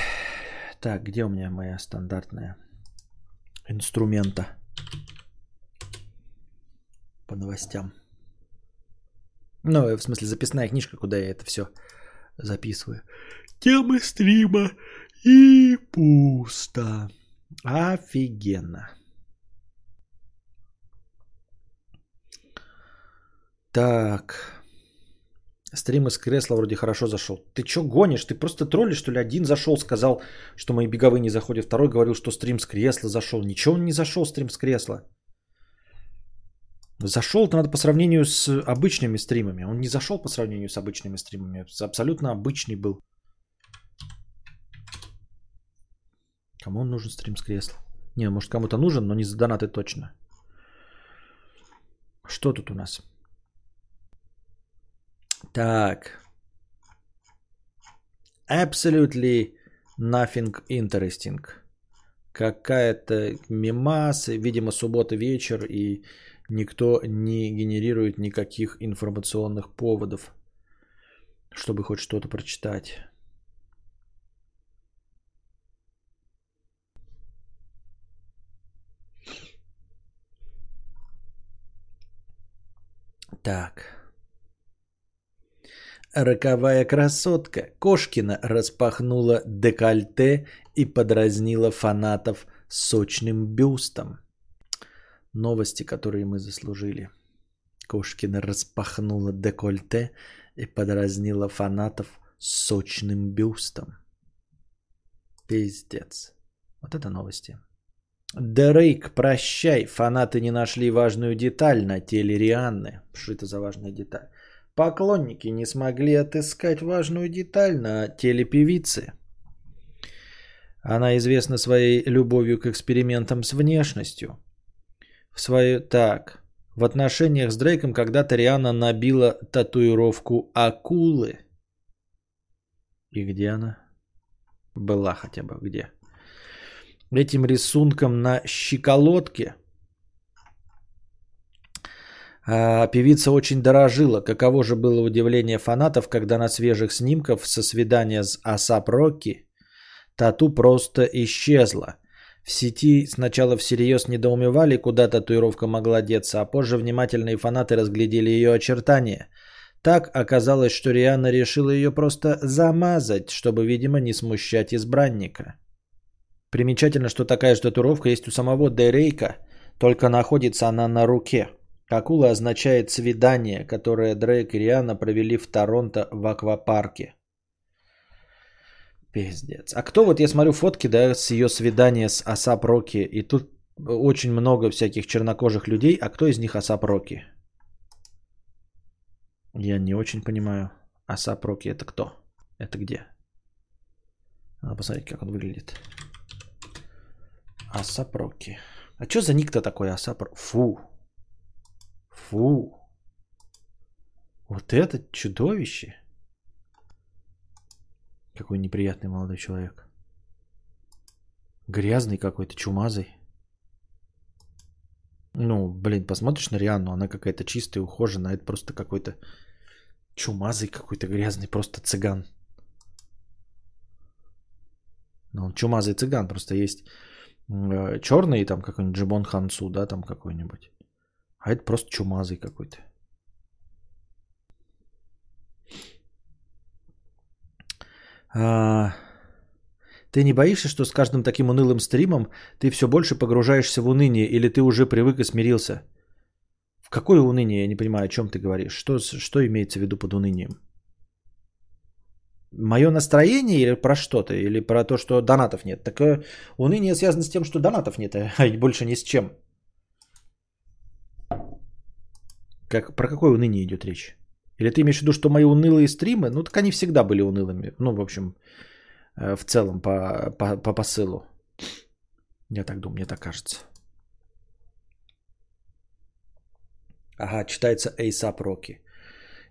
Так, где у меня моя стандартная инструмента по новостям? Ну, в смысле, записная книжка, куда я это все записываю. Темы стрима И пусто. Офигенно. Так. Стрим из кресла вроде хорошо зашел. Ты чё гонишь? Ты просто троллишь, что ли? Один зашел, сказал, что мои беговые не заходят. Второй говорил, что стрим с кресла зашел. Ничего он не зашел, стрим с кресла. Зашел надо по сравнению с обычными стримами. Он не зашел по сравнению с обычными стримами. Абсолютно обычный был. Кому он нужен стрим с кресла? Не, может кому-то нужен, но не за донаты точно. Что тут у нас? Так. Absolutely nothing interesting. Какая-то мимас, видимо, суббота вечер, и никто не генерирует никаких информационных поводов, чтобы хоть что-то прочитать. Так. Роковая красотка Кошкина распахнула декольте и подразнила фанатов сочным бюстом. Новости, которые мы заслужили. Кошкина распахнула декольте и подразнила фанатов сочным бюстом. Пиздец. Вот это новости. Дрейк, прощай. Фанаты не нашли важную деталь на теле Рианны. Что это за важная деталь? Поклонники не смогли отыскать важную деталь на теле певицы. Она известна своей любовью к экспериментам с внешностью. В свою... Так. В отношениях с Дрейком когда-то Риана набила татуировку акулы. И где она? Была хотя бы где? Этим рисунком на щеколотке – а, певица очень дорожила. Каково же было удивление фанатов, когда на свежих снимках со свидания с Асап Рокки тату просто исчезла. В сети сначала всерьез недоумевали, куда татуировка могла деться, а позже внимательные фанаты разглядели ее очертания. Так оказалось, что Риана решила ее просто замазать, чтобы, видимо, не смущать избранника. Примечательно, что такая же татуировка есть у самого Дерейка, только находится она на руке – Акула означает свидание, которое Дрейк и Риана провели в Торонто в аквапарке. Пиздец. А кто вот, я смотрю фотки, да, с ее свидания с ASAP Rocky, и тут очень много всяких чернокожих людей, а кто из них ASAP Rocky? Я не очень понимаю. ASAP Rocky это кто? Это где? Надо посмотреть, как он выглядит. ASAP Rocky. А что за ник-то такой ASAP Фу, Фу. Вот это чудовище. Какой неприятный молодой человек. Грязный какой-то, чумазый. Ну, блин, посмотришь на Рианну, она какая-то чистая, ухоженная, это просто какой-то чумазый какой-то грязный, просто цыган. Ну, чумазый цыган, просто есть э, черный, там какой-нибудь Джибон Хансу, да, там какой-нибудь. А это просто чумазый какой-то. А, ты не боишься, что с каждым таким унылым стримом ты все больше погружаешься в уныние, или ты уже привык и смирился? В какое уныние? Я не понимаю, о чем ты говоришь. Что, что имеется в виду под унынием? Мое настроение или про что-то? Или про то, что донатов нет? Так э, уныние связано с тем, что донатов нет, а больше ни с чем. Как, про какое уныние идет речь? Или ты имеешь в виду, что мои унылые стримы, ну так они всегда были унылыми. Ну, в общем, э, в целом по, по, по посылу. Я так думаю, мне так кажется. Ага, читается ASAP Rocky.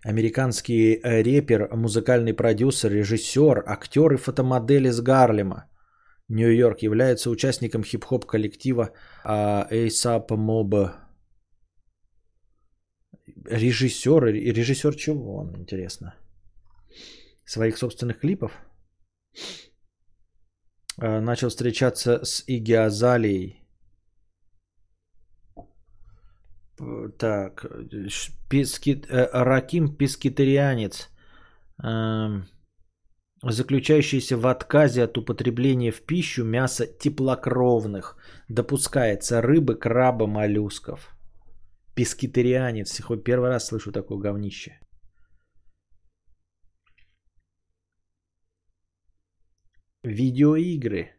Американский э, репер, музыкальный продюсер, режиссер, актер и фотомодель из Гарлема. Нью-Йорк является участником хип-хоп коллектива ASAP Mob режиссер, режиссер чего он, интересно? Своих собственных клипов? А, начал встречаться с Иги Азалией. Так, писки, э, Раким Пискитарианец. Эм, заключающийся в отказе от употребления в пищу мяса теплокровных. Допускается рыбы, краба, моллюсков. Пескетарианец. Хоть первый раз слышу такое говнище. Видеоигры.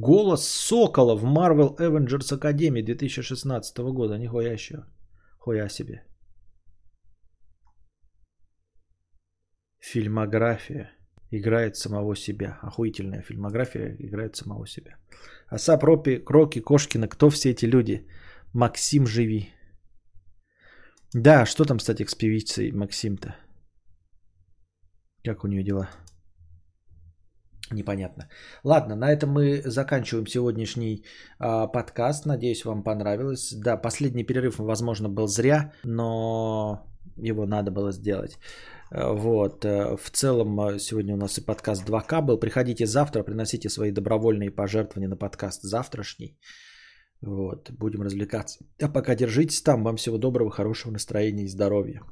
Голос Сокола в Marvel Avengers Academy 2016 года. Нихуя еще. Хуя себе. Фильмография. Играет самого себя. Охуительная фильмография играет самого себя. Оса, Пропи, Кроки, Кошкина. Кто все эти люди? Максим Живи. Да, что там, кстати, с певицей Максим-то? Как у нее дела? Непонятно. Ладно, на этом мы заканчиваем сегодняшний э, подкаст. Надеюсь, вам понравилось. Да, последний перерыв, возможно, был зря, но его надо было сделать. Э, вот. Э, в целом, э, сегодня у нас и подкаст 2К был. Приходите завтра, приносите свои добровольные пожертвования на подкаст завтрашний. Вот. Будем развлекаться. А пока держитесь там. Вам всего доброго, хорошего настроения и здоровья.